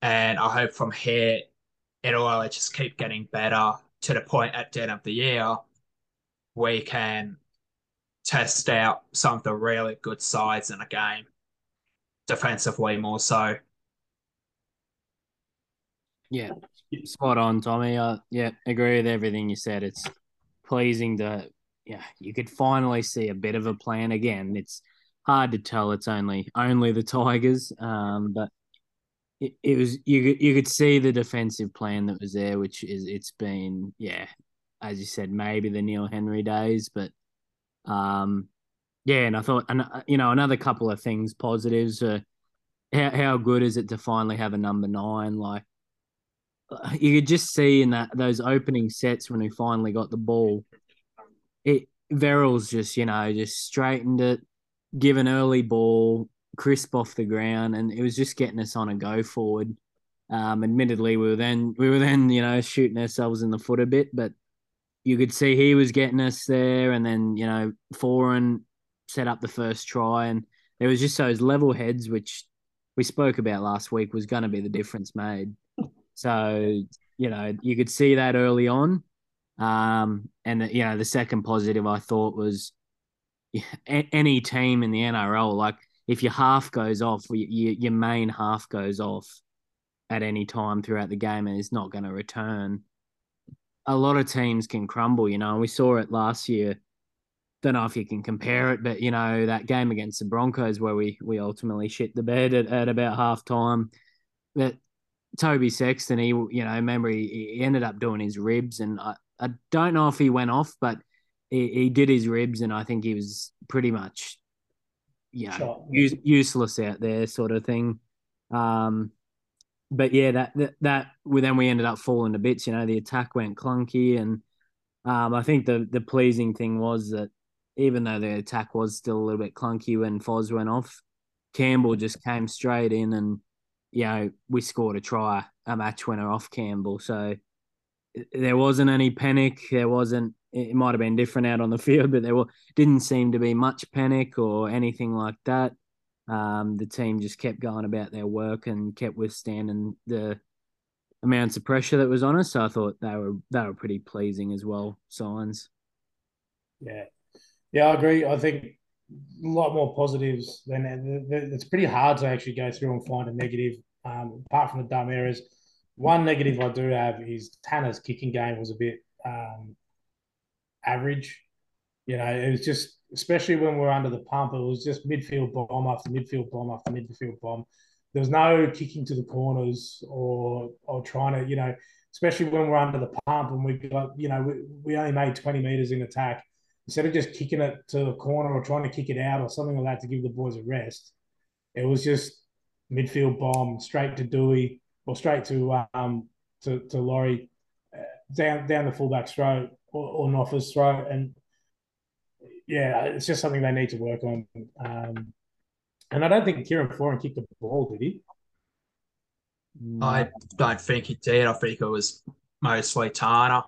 and I hope from here it'll just keep getting better to the point at the end of the year we can test out some of the really good sides in a game defensively more so. Yeah, spot on, Tommy. Uh, yeah, agree with everything you said. It's pleasing to, yeah, you could finally see a bit of a plan again. It's hard to tell. It's only only the Tigers, um, but it, it was you. You could see the defensive plan that was there, which is it's been yeah, as you said, maybe the Neil Henry days, but um, yeah, and I thought, and you know, another couple of things positives. Uh, how how good is it to finally have a number nine? Like you could just see in that those opening sets when we finally got the ball, it Verrills just you know just straightened it, give an early ball, crisp off the ground, and it was just getting us on a go forward. Um, admittedly, we were then we were then you know shooting ourselves in the foot a bit, but you could see he was getting us there, and then you know Foran set up the first try, and there was just those level heads which we spoke about last week was going to be the difference made. So you know you could see that early on, um, and you know the second positive I thought was any team in the NRL like if your half goes off, your, your main half goes off at any time throughout the game and is not going to return a lot of teams can crumble, you know. We saw it last year. Don't know if you can compare it, but you know that game against the Broncos where we we ultimately shit the bed at, at about half time. That Toby Sexton, he you know, remember he, he ended up doing his ribs, and I, I don't know if he went off, but he, he did his ribs, and I think he was pretty much, you know, use, useless out there, sort of thing. Um, but yeah, that that, that we, then we ended up falling to bits. You know, the attack went clunky, and um, I think the the pleasing thing was that even though the attack was still a little bit clunky when Foz went off, Campbell just came straight in, and you know we scored a try, a match winner off Campbell. So there wasn't any panic. There wasn't. It might have been different out on the [laughs] field, but there were, didn't seem to be much panic or anything like that um, the team just kept going about their work and kept withstanding the amounts of pressure that was on us. So I thought they were they were pretty pleasing as well signs. Yeah, yeah, I agree. I think a lot more positives than it's pretty hard to actually go through and find a negative. Um, apart from the dumb errors, one negative I do have is Tanah's kicking game was a bit um, average. You know, it was just especially when we are under the pump, it was just midfield bomb after midfield bomb after midfield bomb. There was no kicking to the corners or or trying to, you know, especially when we're under the pump and we got, you know, we, we only made 20 meters in attack. Instead of just kicking it to the corner or trying to kick it out or something like that to give the boys a rest, it was just midfield bomb straight to Dewey or straight to um to, to Laurie uh, down down the fullback's throat or, or Noffa's throat and yeah, it's just something they need to work on. Um, and I don't think Kieran Foran kicked the ball, did he? I don't think he did. I think it was mostly Tanah.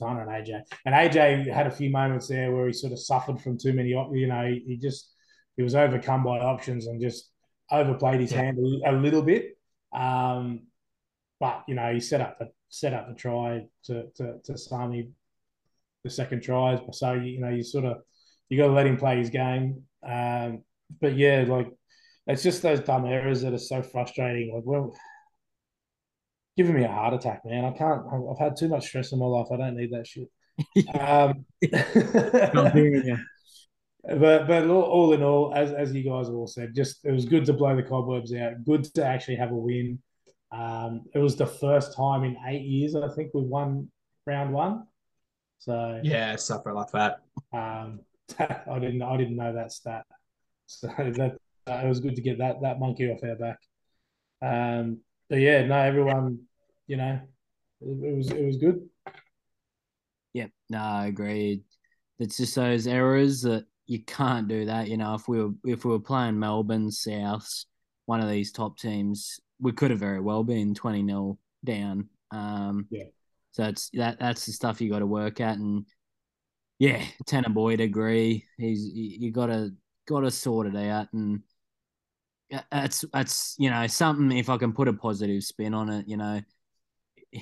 Tanah and AJ. And AJ had a few moments there where he sort of suffered from too many, you know, he, just, he was overcome by options and just overplayed his yeah. hand a, a, little bit. Um, but, you know, he set up the, set up the try to, to, to Sami the second tries. But so you know you sort of you got to let him play his game. Um, but yeah, like it's just those dumb errors that are so frustrating. Like, well, giving me a heart attack, man. I can't. I've had too much stress in my life. I don't need that shit. [laughs] um, [laughs] but but all in all, as as you guys have all said, just it was good to blow the cobwebs out. Good to actually have a win. Um, it was the first time in eight years I think we won round one. So yeah, something like that. Um, [laughs] I didn't I didn't know that stat. So [laughs] that uh, it was good to get that that monkey off our back. Um, but yeah, no, everyone, you know, it, it was it was good. Yep, no, I agreed. It's just those errors that you can't do that. You know, if we were if we were playing Melbourne, South, one of these top teams, we could have very well been twenty 0 down. Um, yeah So it's that that's the stuff you got to work at, and yeah, Tanah Boyd agree. He's you got to got to sort it out, and that's that's you know something. If I can put a positive spin on it, you know,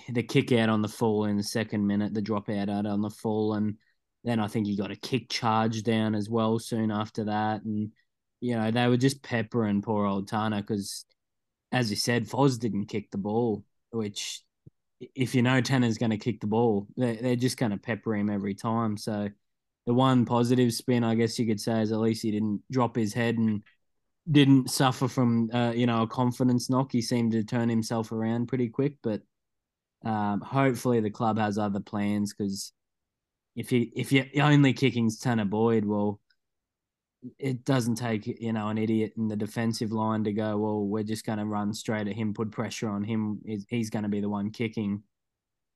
the kick out on the full in the second minute, the drop out out on the full, and then I think he got a kick charge down as well soon after that, and you know they were just peppering poor old Tanah because, as you said, Foz didn't kick the ball, which if you know Tanah's going to kick the ball, they're, they're just going to pepper him every time. So the one positive spin, I guess you could say, is at least he didn't drop his head and didn't suffer from uh, you know a confidence knock. He seemed to turn himself around pretty quick, but um, hopefully the club has other plans because if you if you're only kicking Tanah Boyd, well, it doesn't take you know an idiot in the defensive line to go. Well, we're just going to run straight at him, put pressure on him. He's going to be the one kicking.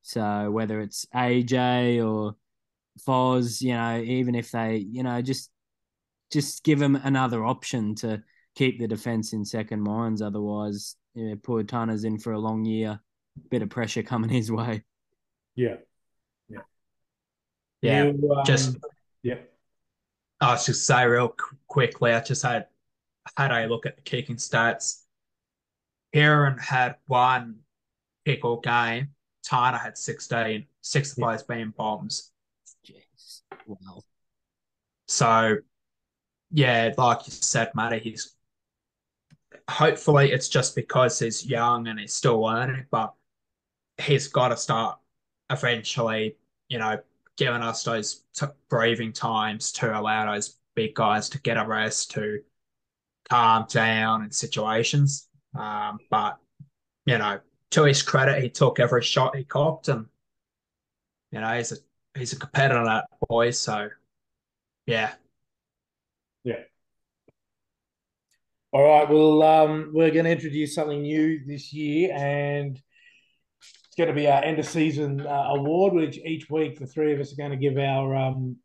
So whether it's AJ or Foz, you know, even if they, you know, just just give him another option to keep the defense in second minds. Otherwise, you know, poor Tanah's in for a long year. Bit of pressure coming [laughs] his way. Yeah. Yeah. Yeah. You, um, just yeah. Oh, I just say real qu- quickly. I just had had a look at the kicking stats. Kieran had one kick all game. Tanah had 16, six of those being bombs. Jeez. Wow. So, yeah, like you said, Matty, he's hopefully it's just because he's young and he's still learning, but he's got to start eventually, you know, giving us those t- breathing times to allow those big guys to get a rest, to calm down in situations. Um, but, you know, to his credit, he took every shot he copped and, you know, he's a he's a competitor, that boy. So, yeah, Yeah. All right. Well, um, we're going to introduce something new this year, and going to be our end of season uh, award, which each week the three of us are going to give our um,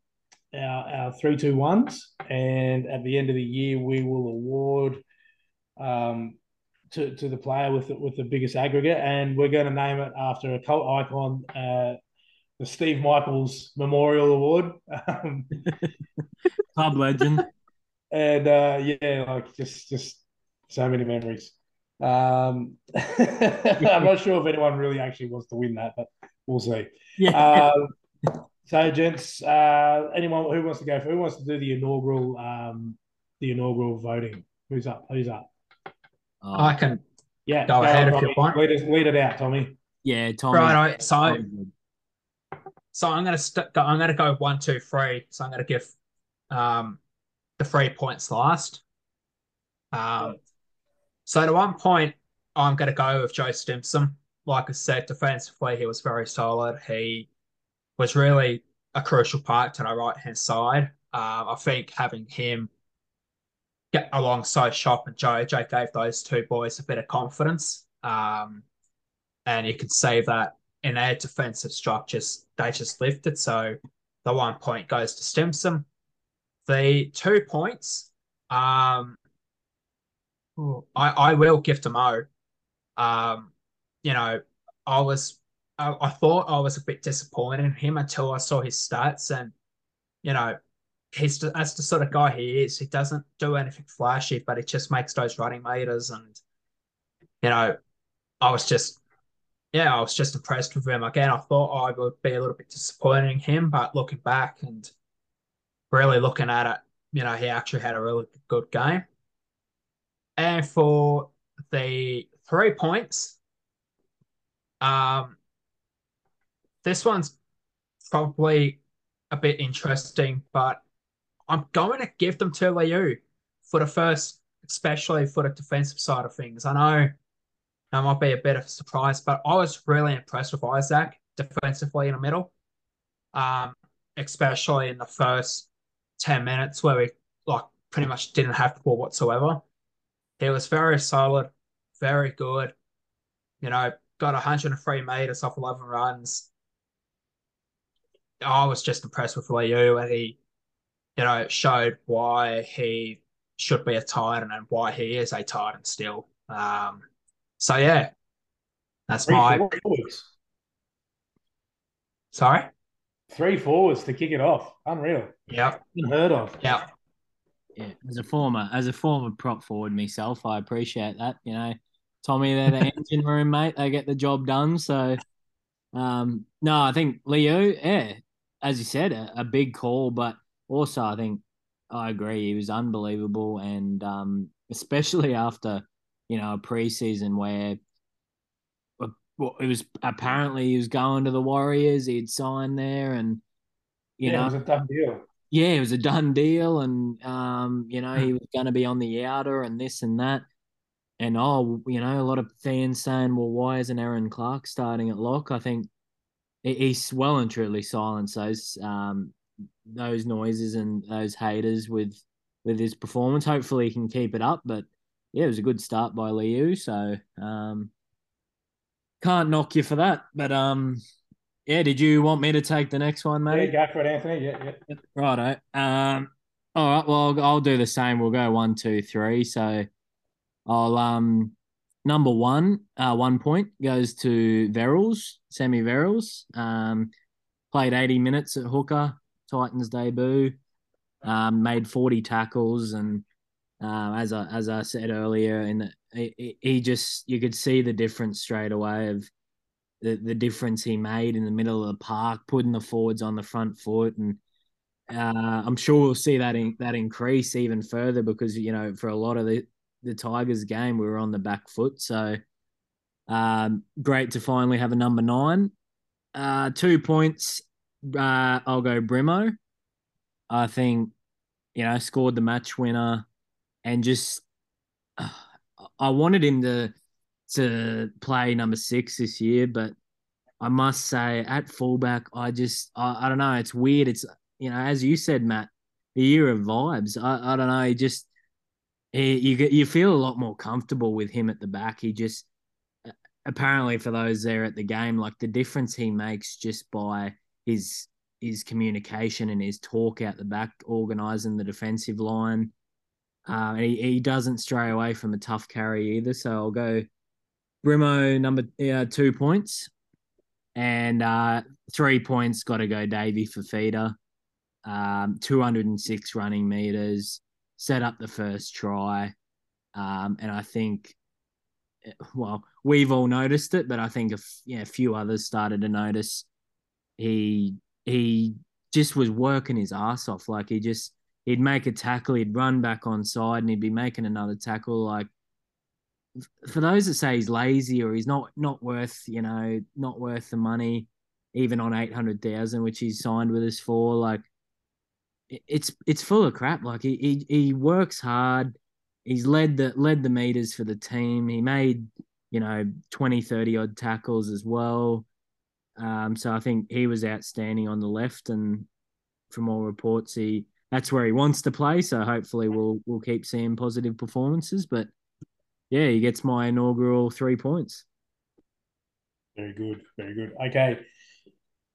our, our three two ones, and at the end of the year we will award um, to to the player with the, with the biggest aggregate, and we're going to name it after a cult icon. Uh, the Steve Michaels Memorial Award. Um, [laughs] Club legend. and uh, yeah, like just just so many memories. Um, [laughs] I'm not sure if anyone really actually wants to win that, but we'll see. Yeah. Um, so, gents, uh, anyone who wants to go? For, who wants to do the inaugural um, the inaugural voting? Who's up? Who's up? Oh, I can Yeah, Go ahead if on, you want. Lead, it, lead it out, Tommy. yeah, Tommy. Right, so so I'm gonna st- go, I'm gonna go one, two, three. So I'm gonna give um the three points last. Um, so at one point, I'm gonna go with Joe Stimson. Like I said, defensively, he was very solid. He was really a crucial part to the right hand side. Um, I think having him get alongside Schoupp and JJ gave those two boys a bit of confidence. Um, and you can say that in their defensive structures, they just lifted. So the one point goes to Stimson. The two points, um, I, I will give to Mo. Um, you know, I was, I, I thought I was a bit disappointed in him until I saw his stats, and you know, he's that's the sort of guy he is. He doesn't do anything flashy, but he just makes those running meters, and you know, I was just yeah, I was just impressed with him. Again, I thought I would be a little bit disappointed in him, but looking back and really looking at it, you know, he actually had a really good game. And for the three points, um, this one's probably a bit interesting, but I'm going to give them to Liu for the first, especially for the defensive side of things. I know that might be a bit of a surprise, but I was really impressed with Isaac defensively in the middle, um, especially in the first 10 minutes where we like pretty much didn't have the ball whatsoever. He was very solid, very good. You know, got 103 meters off 11 runs. I was just impressed with Liu, and he, you know, showed why he should be a Titan and why he is a Titan still. Um, so yeah, that's Three my forwards. Sorry. Three forwards to kick it off. Unreal. Yeah. Unheard of. Yep. Yeah, as a former as a former prop forward myself, I appreciate that. You know, Tommy, they're the engine room, mate. They get the job done. So, um, no, I think Liu, yeah, as you said, a, a big call, but also I think I agree he was unbelievable, and um, especially after you know a preseason where uh, well, it was apparently he was going to the Warriors, he'd signed there, and you yeah, know it was a done deal. Yeah, it was a done deal, and um, you know he was going to be on the outer and this and that, and oh, you know, a lot of fans saying, well, why isn't Aaron Clark starting at lock? I think he's well and truly silenced those um those noises and those haters with with his performance. Hopefully, he can keep it up, but yeah, it was a good start by Liu, so um, can't knock you for that. But um, yeah, did you want me to take the next one, mate? Yeah, go for it, Anthony. Yeah, yeah. Righto. Um, all right. Well, I'll, do the same. We'll go one, two, three. So, I'll um, number one, uh, one point goes to Verrills, Sammy Verrills. Um, played eighty minutes at hooker, Titans debut. Um, made forty tackles, and um, as I as I said earlier, in the, he, he just you could see the difference straight away of the, the difference he made in the middle of the park, putting the forwards on the front foot, and uh, I'm sure we'll see that in, that increase even further because you know for a lot of the the Tigers game we were on the back foot, so um, great to finally have a number nine. Uh, two points. Uh, I'll go Brimo. I think you know scored the match winner, and just uh, I wanted him to to play number six this year, but I must say at fullback, I just I, I don't know. It's weird. It's you know as you said, Matt, the year of vibes. I, I don't know. Just he, you get you feel a lot more comfortable with him at the back. He just apparently for those there at the game, like the difference he makes just by his his communication and his talk out the back, organising the defensive line. Uh, he, he doesn't stray away from a tough carry either. So I'll go Brimo number uh, two points, and uh, three points got to go Davy Fifita. Um, 206 running meters, set up the first try, um, and I think, well, we've all noticed it, but I think a, f- yeah, a few others started to notice. He he just was working his ass off. Like he just he'd make a tackle, he'd run back on side, and he'd be making another tackle. Like for those that say he's lazy or he's not not worth, you know, not worth the money, even on eight hundred thousand, which he's signed with us for, like it's it's full of crap. Like he he, he works hard. He's led the led the meters for the team. He made you know 20, 30 odd tackles as well. Um, so I think he was outstanding on the left, and from all reports, he that's where he wants to play. So hopefully we'll we'll keep seeing positive performances. But yeah, he gets my inaugural three points. Very good, very good. Okay,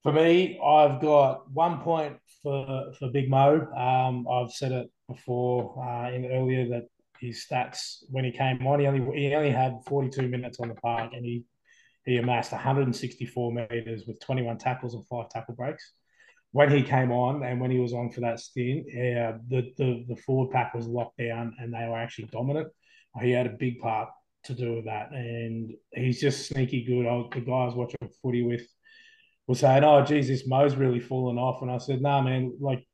for me, I've got one point for for Big Mo. Um, I've said it before uh, in earlier that his stats when he came on, he only he only had 42 minutes on the park, and he he amassed 164 meters with 21 tackles and five tackle breaks. When he came on and when he was on for that stint, yeah, the, the the forward pack was locked down and they were actually dominant. He had a big part to do with that, and he's just sneaky good. I, the guy was watching footy with was saying, "Oh, geez, this Mo's really fallen off," and I said, "Nah, man, like."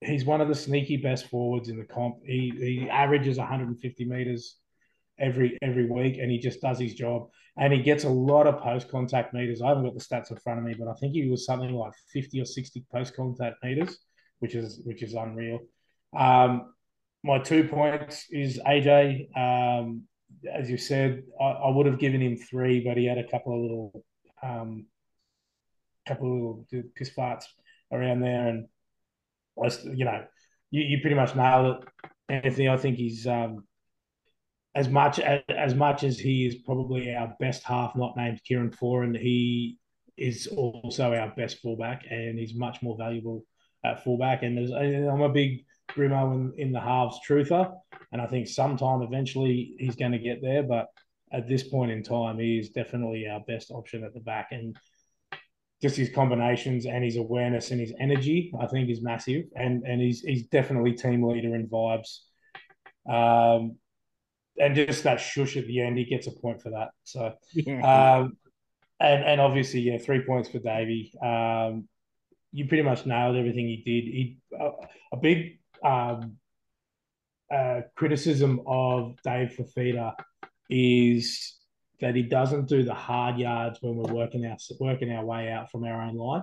He's one of the sneaky best forwards in the comp. He he averages 150 meters every every week, and he just does his job. And he gets a lot of post contact meters. I haven't got the stats in front of me, but I think he was something like 50 or 60 post contact meters, which is which is unreal. Um, my two points is AJ. Um, as you said, I, I, would have given him three, but he had a couple of little, um, couple of little piss farts around there, and you know, you, you pretty much nailed it, Anthony. I think he's um, as much as, as much as he is probably our best half, not named Kieran Foran, he is also our best fullback, and he's much more valuable at fullback. And I'm a big Brimo in, in the halves truther, and I think sometime eventually he's going to get there. But at this point in time, he is definitely our best option at the back. And just his combinations and his awareness and his energy, I think, is massive. And and he's he's definitely team leader in vibes. Um, and just that shush at the end, he gets a point for that. So, um, and and obviously, yeah, three points for Davey. Um, you pretty much nailed everything he did. He a, a big um, uh, criticism of Dave Fifita is that he doesn't do the hard yards when we're working our working our way out from our own line,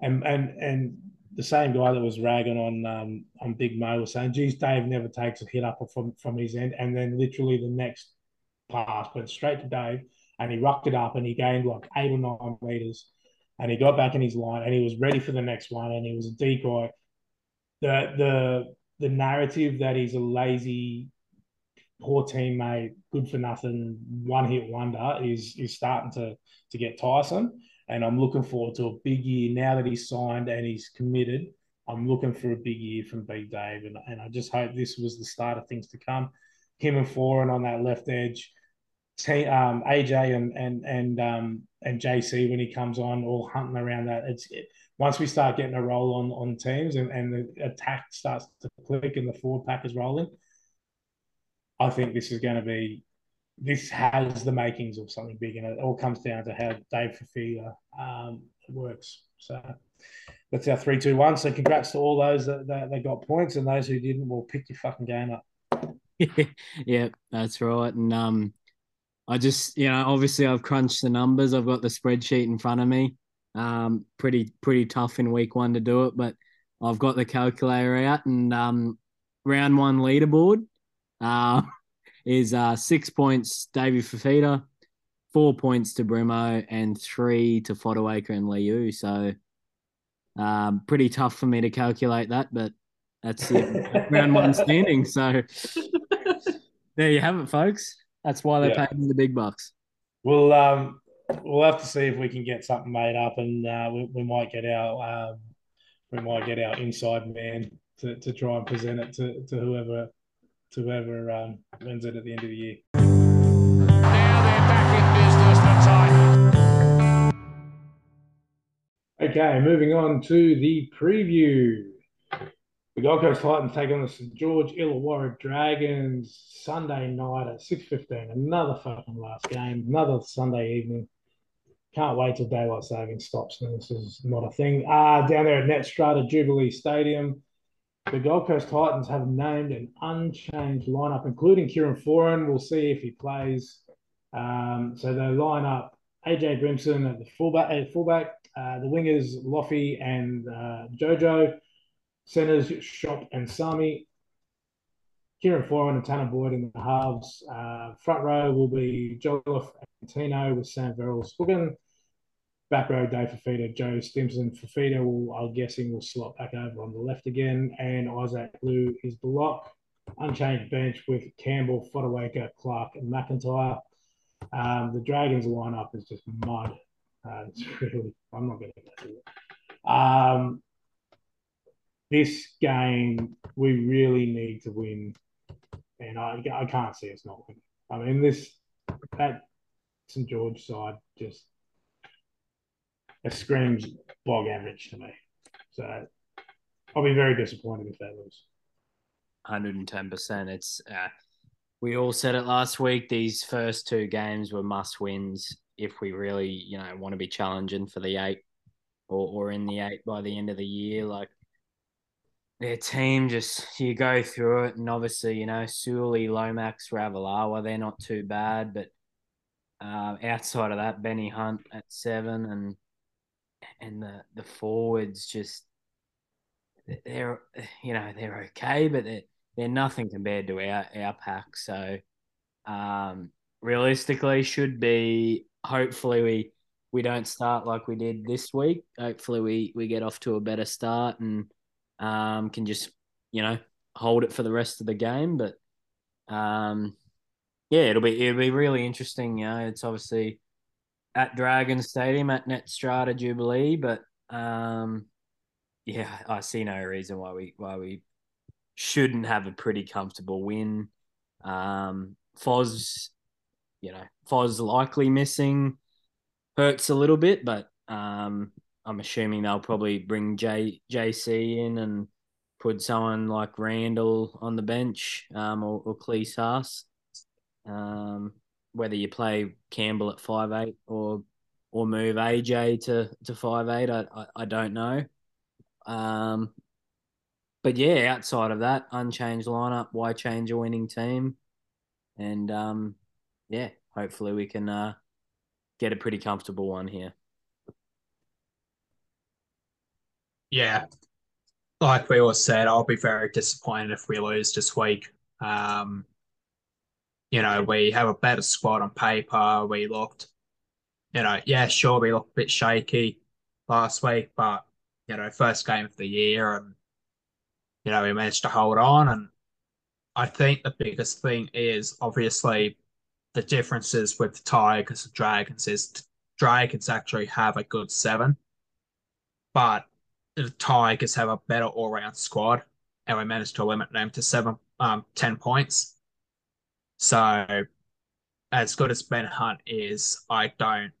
and and and the same guy that was ragging on um, on Big Mo was saying, "Geez, Dave never takes a hit up from from his end," and then literally the next pass went straight to Dave, and he rucked it up and he gained like eight or nine meters, and he got back in his line and he was ready for the next one, and he was a decoy. The the the narrative that he's a lazy, poor teammate, good for nothing, one hit wonder is is starting to to get tiresome. And I'm looking forward to a big year now that he's signed and he's committed. I'm looking for a big year from Big Dave, and, and I just hope this was the start of things to come. Him and Foran on that left edge, T, um, AJ and and and um, and JC when he comes on, all hunting around that. It's it, once we start getting a roll on on teams and, and the attack starts to click and the forward pack is rolling, I think this is going to be this has the makings of something big, and it all comes down to how Dave Fifita um, works. So that's our three, two, one. So congrats to all those that, that, that got points, and those who didn't, will pick your fucking game up. [laughs] yeah, that's right. And um, I just, you know, obviously I've crunched the numbers. I've got the spreadsheet in front of me. Um, pretty pretty tough in week one to do it, but I've got the calculator out and um, round one leaderboard [laughs] uh, is uh, six points Davey Fifita, four points to Brimo, and three to Fotuaika and Liu. So um, pretty tough for me to calculate that, but that's it. [laughs] round one standing. So [laughs] there you have it, folks. That's why they Yeah. pay me the big bucks. We'll um we'll have to see if we can get something made up, and uh, we, we might get our um, we might get our inside man to, to try and present it to, to whoever to whoever um, wins it at the end of the year. Okay, moving on to the preview. The Gold Coast Titans take on the St George Illawarra Dragons Sunday night at six fifteen. Another fucking last game, another Sunday evening. Can't wait till daylight saving stops. And this is not a thing. Uh, down there at Netstrata Jubilee Stadium, the Gold Coast Titans have named an unchanged lineup, including Kieran Foran. We'll see if he plays. Um, so they line up AJ Brimson at the fullback, at fullback uh, the wingers Loffy and uh, Jojo, centers Schoupp and Sami, Kieran Foran and Tanah Boyd in the halves. Uh, front row will be Jolliffe and Tino with Sam Verrill Spuggen. Back row, Dave Fifita, Joe Stimson. Fifita will, I'm guessing, will slot back over on the left again. And Isaac Liu is the lock. Unchanged bench with Campbell, Fotuaika, Clark, and McIntyre. Um, the Dragons lineup is just mud. Uh, it's [laughs] really, I'm not going to through it. Um, this game, we really need to win, and I, I can't see us not winning. I mean, this that St George side just it screams bog average to me. So I'll be very disappointed if they lose. Hundred and ten percent. It's uh, we all said it last week. These first two games were must wins if we really, you know, want to be challenging for the eight or or in the eight by the end of the year. Like their team, just you go through it, and obviously, you know, Sully, Lomax, Ravalawa, they're not too bad, but uh, outside of that, Benny Hunt at seven, and and the the forwards just they're you know they're okay, but they're they're nothing compared to our our pack. So um, realistically, should be hopefully we we don't start like we did this week. Hopefully we we get off to a better start and um, can just you know hold it for the rest of the game. But um, yeah, it'll be it'll be really interesting. You know, it's obviously at Dragon Stadium at Netstrata Jubilee, but um, yeah, I see no reason why we why we shouldn't have a pretty comfortable win. Um, Foz, you know, Foz likely missing hurts a little bit, but um, I'm assuming they'll probably bring J JC in and put someone like Randall on the bench um, or, or Klese Haas. Um, whether you play Campbell at five eight or or move AJ to to five eight, I, I, I don't know. Um, but yeah, outside of that, unchanged lineup. Why change a winning team? And um, yeah, hopefully we can uh, get a pretty comfortable one here. Yeah, like we all said, I'll be very disappointed if we lose this week. Um, you know, we have a better squad on paper. We looked, you know, yeah, sure, we looked a bit shaky last week, but you know, first game of the year, and you know, we managed to hold on. And I think the biggest thing is obviously the differences with the Tigers and Dragons is Dragons actually have a good seven, but the Tigers have a better all round squad, and we managed to limit them to seven, um, 10 points. So, as good as Ben Hunt is, I don't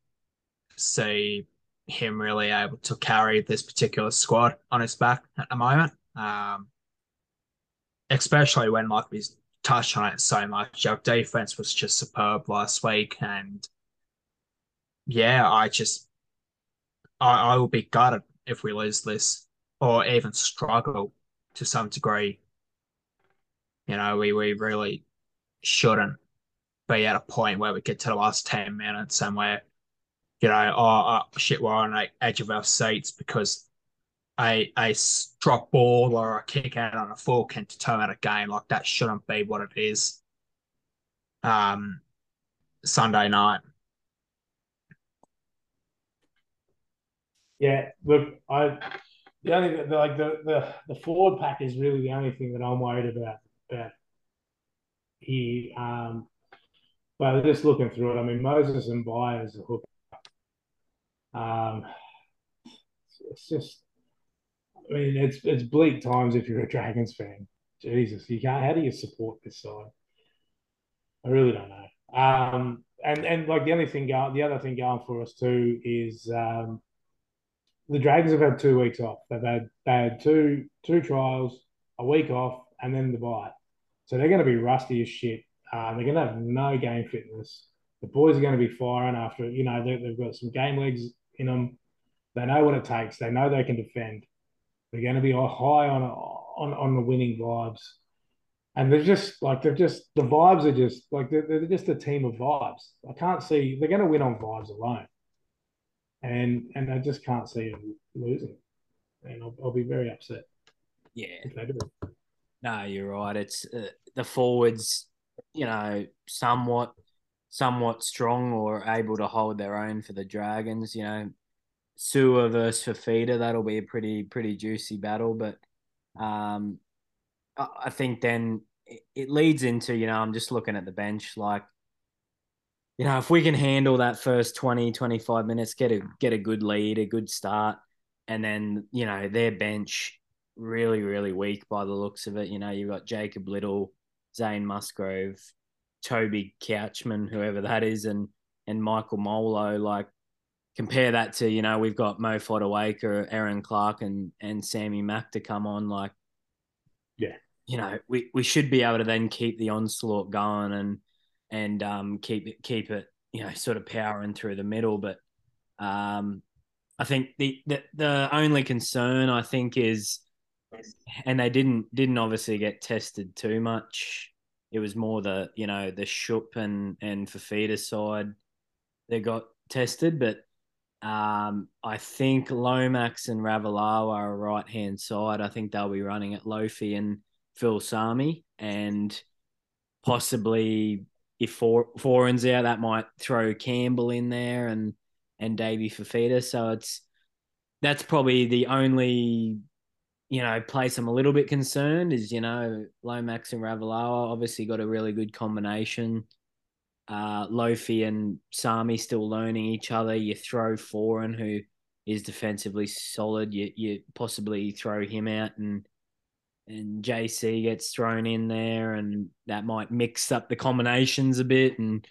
see him really able to carry this particular squad on his back at the moment. Um, especially when, like we touched on it so much, our defense was just superb last week, and yeah, I just I, I will be gutted if we lose this or even struggle to some degree. You know, we, we really shouldn't be at a point where we get to the last 10 minutes and we're, you know, oh, oh shit, we're on the edge of our seats because a, a drop ball or a kick out on a full can determine a game. Like that shouldn't be what it is. Um, Sunday night. Yeah, look, I the only the, like the, the the forward pack is really the only thing that I'm worried about. About he, um, but just looking through it, I mean Moses and Byers a hook. Um, it's just, I mean, it's it's bleak times if you're a Dragons fan. Jesus, you can't. How do you support this side? I really don't know. Um, and and like the only thing going, the other thing going for us too is um, the Dragons have had two weeks off. They've had they had two two trials, a week off, and then the bye. So they're going to be rusty as shit. Uh, they're going to have no game fitness. The boys are going to be firing after you know they've got some game legs in them. They know what it takes. They know they can defend. They're going to be high on on on the winning vibes, and they're just like they're just the vibes are just like they're, they're just a team of vibes. I can't see they're going to win on vibes alone and and I just can't see them losing, and I'll, I'll be very upset. Yeah, no, you're right. It's uh, the forwards, you know, somewhat somewhat strong or able to hold their own for the Dragons. You know, Su'A versus Fifita, that'll be a pretty pretty juicy battle. But um, I think then it leads into you know I'm just looking at the bench like you know, if we can handle that first 20, 25 minutes, get a get a good lead, a good start, and then, you know, their bench really, really weak by the looks of it. You know, you've got Jacob Liddle, Zane Musgrove, Toby Couchman, whoever that is, and and Michael Molo. Like compare that to, you know, we've got Mo Fotuaika, Aaron Clark and and Sammy Mack to come on. Like yeah. You know, we, we should be able to then keep the onslaught going and and um, keep it keep it you know sort of powering through the middle. But um, I think the, the the only concern I think is, and they didn't didn't obviously get tested too much. It was more the you know the Schoupp and and Fifita side that got tested, but um, I think Lomax and Ravalawa are right hand side. I think they'll be running at Lofi and Phil Sami and possibly if four Foran's out, that might throw Campbell in there and and Davy Fifita. So it's that's probably the only you know place I'm a little bit concerned is you know Lomax and Ravalawa obviously got a really good combination. Uh, Lofi and Sami still learning each other. You throw Foran who is defensively solid. You you possibly throw him out and and JC gets thrown in there, and that might mix up the combinations a bit. And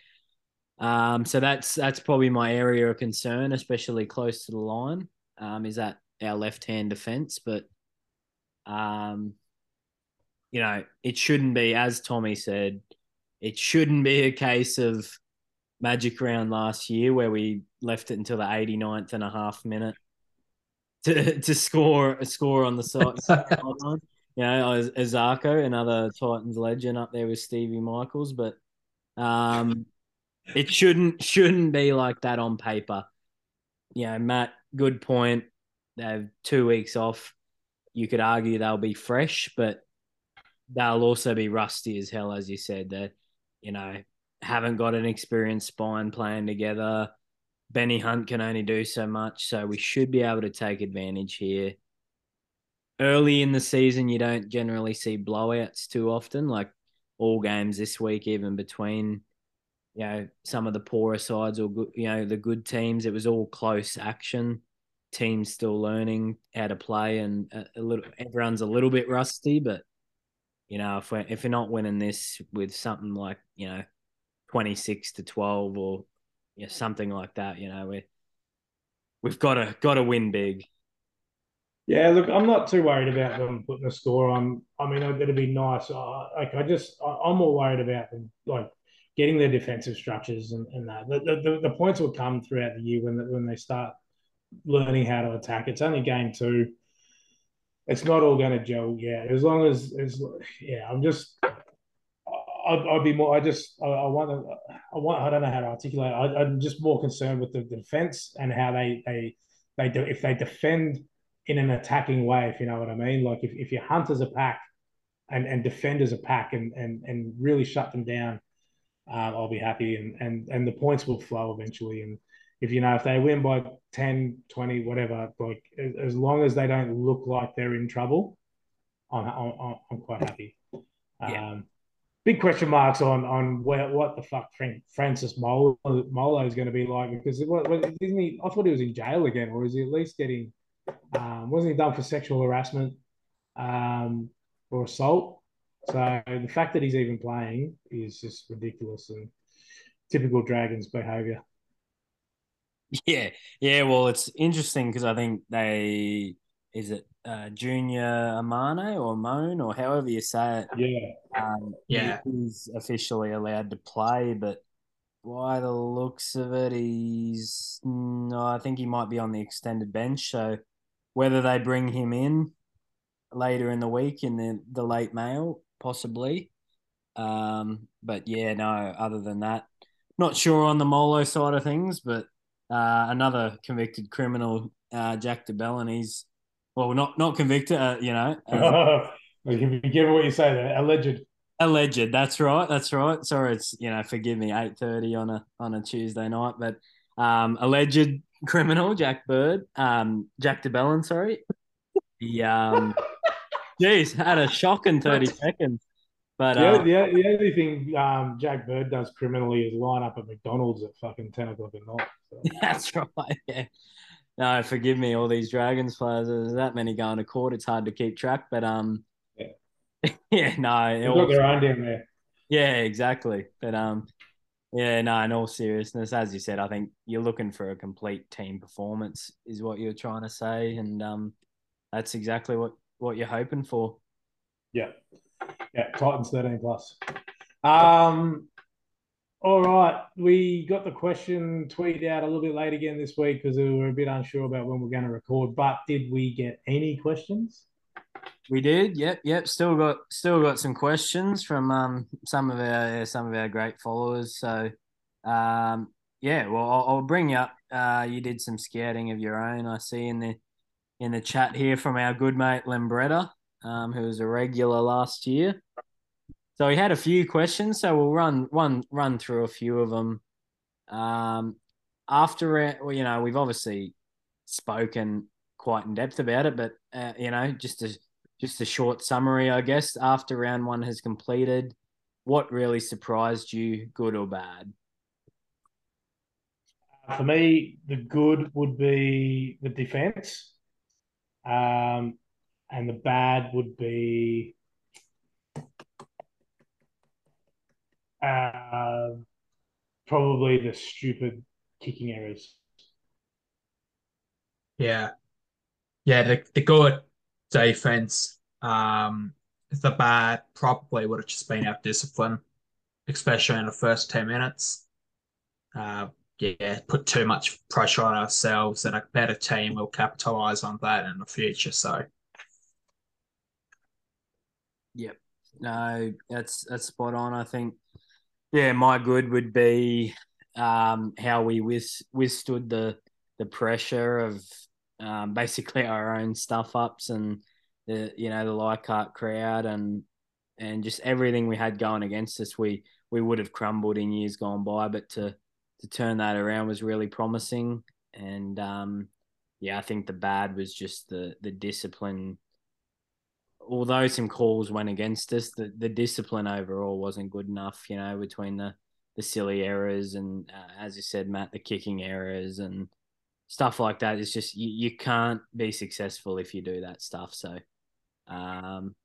um, so that's that's probably my area of concern, especially close to the line. um, is that our left hand defense, but um, you know, it shouldn't be, as Tommy said, it shouldn't be a case of magic round last year where we left it until the 89th and a half minute to [laughs] to score a score on the [laughs] side. you know, Isaako, another Titans legend up there with Stevie Michaels, but um, it shouldn't shouldn't be like that on paper. You know, Matt, good point. They have two weeks off. You could argue they'll be fresh, but they'll also be rusty as hell, as you said. They, you know, haven't got an experienced spine playing together. Benny Hunt can only do so much, so we should be able to take advantage here. Early in the season, you don't generally see blowouts too often, like all games this week, even between you know some of the poorer sides or you know the good teams. It was all close action. Teams still learning how to play, and a, a little everyone's a little bit rusty. But you know, if we're if we're not winning this with something like you know twenty six to twelve or you know, something like that, you know, we we've got to got to win big. Yeah, look, I'm not too worried about them putting a score on. I mean, it'd be nice. Uh, like, I just, I'm more worried about them, like getting their defensive structures and, and that. The, the, the points will come throughout the year when when they start learning how to attack. It's only game two. It's not all going to gel yet. As long as, as yeah, I'm just, I'd, I'd be more. I just, I, I want, to, I want. I don't know how to articulate. I, am just more concerned with the defense and how they, they, they do. If they defend in an attacking way, if you know what I mean. Like if, if you hunt as a pack and, and defend as a pack and, and, and really shut them down, uh, I'll be happy. And, and, and the points will flow eventually. And if, you know, if they win by 10, 20, whatever, like as long as they don't look like they're in trouble, I'm, I'm, I'm quite happy. Yeah. Um, big question marks on on where what the fuck Francis Molo, Molo is going to be like because what, what, isn't he? I thought he was in jail again, or is he at least getting um, wasn't he done for sexual harassment um, or assault? So the fact that he's even playing is just ridiculous and typical Dragons behaviour. Yeah, yeah. Well, it's interesting because I think they is it uh, Junior Amane or Moan or however you say it. Yeah, um, yeah, he's officially allowed to play, but by the looks of it, he's no. I think he might be on the extended bench. So whether they bring him in later in the week in the, the late mail, possibly. Um, but yeah, no, other than that, not sure on the Molo side of things, but uh, another convicted criminal, uh, Jack de Belin, he's, well, not not convicted, uh, you know. [laughs] Be careful what you say there, alleged. Alleged, that's right, that's right. Sorry, it's you know, forgive me, eight thirty on a on a Tuesday night, but um, alleged criminal Jack Bird, um, Jack de Belin, sorry. He, um, [laughs] geez, had a shocking 30 seconds. But the, uh, the, the only thing um, Jack Bird does criminally is line up at McDonald's at fucking 10 o'clock at night. So. [laughs] That's right. Yeah. No, forgive me, all these Dragons players. There's that many going to court. It's hard to keep track. But um, yeah, [laughs] yeah no, they've got their own down there. Yeah, exactly. But um, yeah, no, in all seriousness, as you said, I think you're looking for a complete team performance, is what you're trying to say. And um, that's exactly what, what you're hoping for. Yeah. Yeah. Titans 13 plus. Um, all right. We got the question tweeted out a little bit late again this week because we were a bit unsure about when we're going to record. But did we get any questions? We did. Yep, yep. Still got still got some questions from um some of our some of our great followers. So, um, yeah. Well, I'll, I'll bring you up. Uh, you did some scouting of your own. I see in the in the chat here from our good mate Lembretta, um, who was a regular last year. So he had a few questions. So we'll run one run through a few of them. Um, after well, you know, we've obviously spoken quite in depth about it, but uh, you know, just to just a short summary, I guess, after round one has completed, what really surprised you, good or bad? For me, the good would be the defense, um, and the bad would be uh, probably the stupid kicking errors. Yeah, yeah, the, the good defense, um, the bad probably would have just been our discipline, especially in the first 10 minutes. Uh, yeah, put too much pressure on ourselves, and a better team will capitalize on that in the future. So, Yep. No, that's that's spot on. I think, yeah, my good would be um, how we with, withstood the the pressure of um, basically [laughs] our own stuff ups and the you know the Leichhardt crowd and and just everything we had going against us. We we would have crumbled in years gone by, but to to turn that around was really promising. And um, yeah, I think the bad was just the the discipline. Although some calls went against us, the, the discipline overall wasn't good enough. You know, between the the silly errors and uh, as you said, Matt, the kicking errors and stuff like that. It's just you, you can't be successful if you do that stuff. So, um,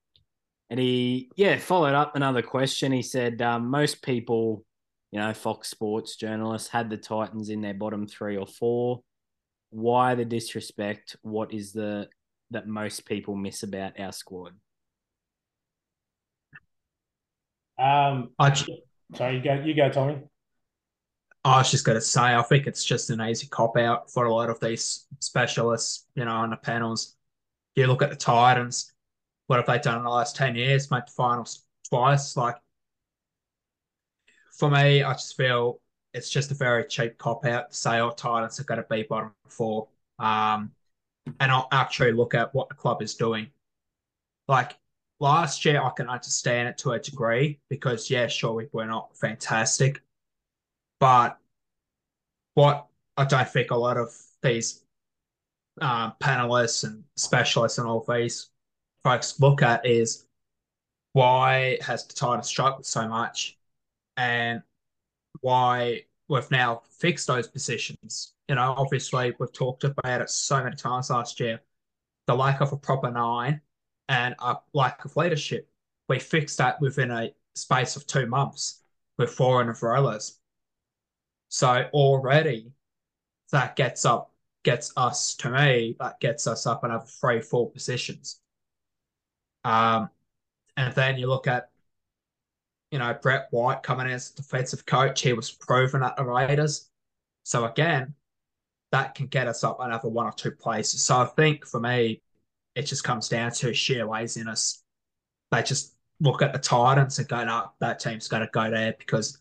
and he yeah followed up another question. He said um, most people, you know, Fox Sports journalists had the Titans in their bottom three or four. Why the disrespect? What is the that most people miss about our squad? Um, I, ju- sorry, you go, you go, Tommy. I was just going to say, I think it's just an easy cop out for a lot of these specialists, you know, on the panels. You look at the Titans, what have they done in the last 10 years? Made the finals twice. Like, for me, I just feel it's just a very cheap cop out to say, oh, Titans are going to be bottom four. Um, and I'll actually look at what the club is doing. Like, last year, I can understand it to a degree because, yeah, sure, we were not fantastic. But what I don't think a lot of these uh, panelists and specialists and all these folks look at is why has the Titans struggled so much and why we've now fixed those positions. You know, obviously we've talked about it so many times last year. The lack of a proper nine and a lack of leadership. We fixed that within a space of two months with Foran and Verrills. So already that gets up, gets us to me, that gets us up another three, four positions. Um, and then you look at, you know, Brett White coming in as defensive coach. He was proven at the Raiders. So again, that can get us up another one or two places. So I think for me, it just comes down to sheer laziness. They just look at the Titans and go, no, that team's going to go there because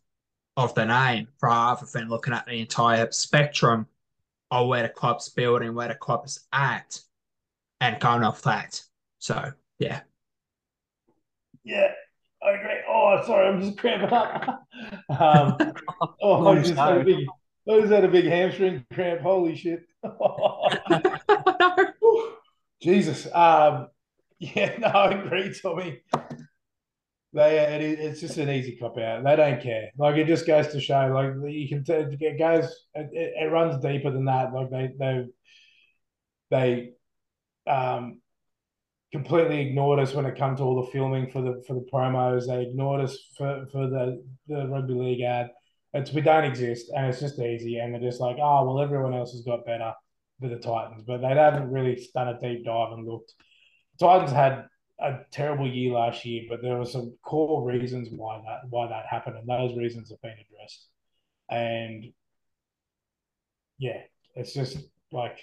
of the name rather than looking at the entire spectrum of where the club's building, where the club is at, and going off that. So, yeah. Yeah, I agree. Oh, sorry, I'm just cramping up. [laughs] um, oh, [laughs] I'm just had a big, I just had a big hamstring cramp. Holy shit! [laughs] [laughs] Jesus. Um, yeah, [laughs] no, I agree, Tommy. They, it, it's just an easy cop out. They don't care. Like it just goes to show, like you can, t- it goes, it, it runs deeper than that. Like they, they, they, um, completely ignored us when it comes to all the filming for the for the promos. They ignored us for, for the, the rugby league ad. It's we don't exist, and it's just easy. And they're just like, oh well, everyone else has got better with the Titans, but they haven't really done a deep dive and looked. Titans had a terrible year last year, but there were some core reasons why that why that happened, and those reasons have been addressed. And yeah, it's just like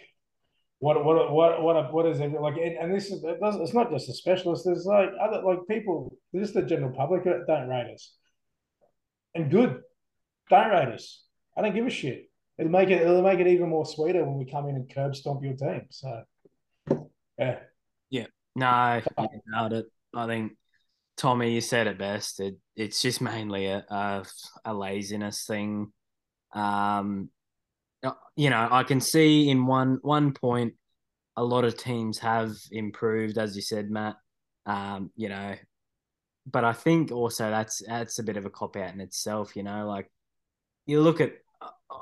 what what what what what is it like? And this is it it's not just a specialist. There's like other like people, just the general public don't rate us, and good, don't rate us. I don't give a shit. It'll make it it'll make it even more sweeter when we come in and curb stomp your team. So yeah. Yeah. No, nailed it. I think Tommy, you said it best. It, it's just mainly a, a, a laziness thing. Um, you know, I can see in one one point a lot of teams have improved, as you said, Matt. Um, you know, but I think also that's that's a bit of a cop out in itself. You know, like you look at,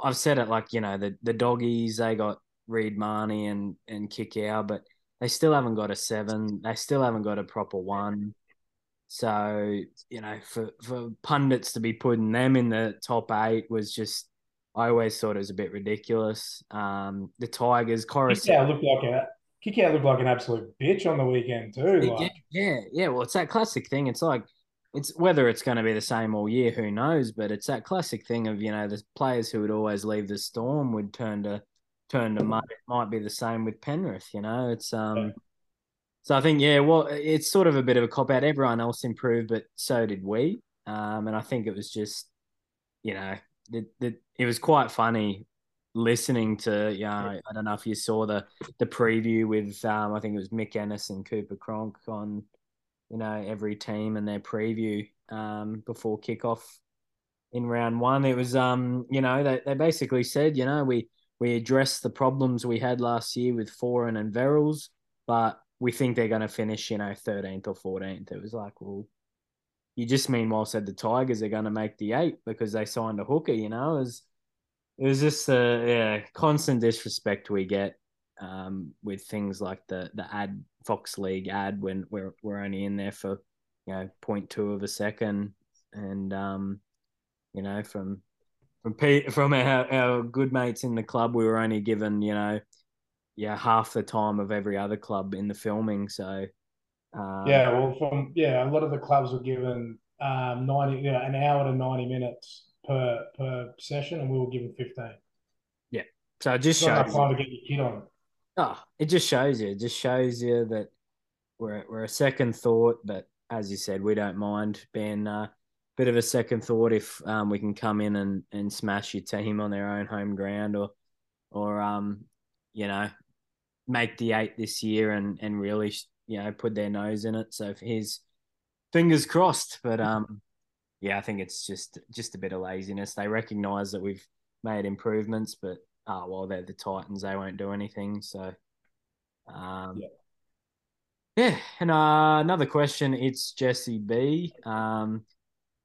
I've said it like you know the the doggies they got Reed Mahoney and and Kikau, but they still haven't got a seven. They still haven't got a proper one. So you know, for for pundits to be putting them in the top eight was just. I always thought it was a bit ridiculous. Um, the Tigers, Koroisau. Yeah, looked like a Kick out looked like an absolute bitch on the weekend too. Like, yeah, yeah. Well, it's that classic thing. It's like it's whether it's going to be the same all year, who knows? But it's that classic thing of you know the players who would always leave the storm would turn to turn to mud. It might be the same with Penrith. You know, it's um. Yeah. So I think yeah, well, it's sort of a bit of a cop out. Everyone else improved, but so did we. Um, and I think it was just, you know, the, the, it was quite funny listening to you know, I don't know if you saw the the preview with um I think it was Mick Ennis and Cooper Cronk on you know every team and their preview um before kickoff in round one. It was um you know they, they basically said you know we we addressed the problems we had last year with Foran and Verrills, but we think they're going to finish you know 13th or 14th. It was like well. You just meanwhile said the Tigers are going to make the eight because they signed a hooker. You know, it was it was just a yeah constant disrespect we get um, with things like the the ad Fox League ad when we're we're only in there for you know 0.2 of a second, and um, you know from from Pete, from our, our good mates in the club, we were only given you know yeah half the time of every other club in the filming. So um, yeah, well, from yeah, a lot of the clubs were given um, ninety, yeah, an hour to ninety minutes per per session, and we were given fifteen. Yeah, so just shows. time to get your kid on. Oh, it just shows you. It just shows you that we're we're a second thought, but as you said, we don't mind being a bit of a second thought if um, we can come in and, and smash your team on their own home ground, or or um, you know, make the eight this year and and really you know put their nose in it. So his fingers crossed, but um, yeah, I think it's just just a bit of laziness. They recognise that we've made improvements, but oh well, they're the Titans. They won't do anything. So, um, Yeah. yeah. And uh, another question. It's Jesse B. Um,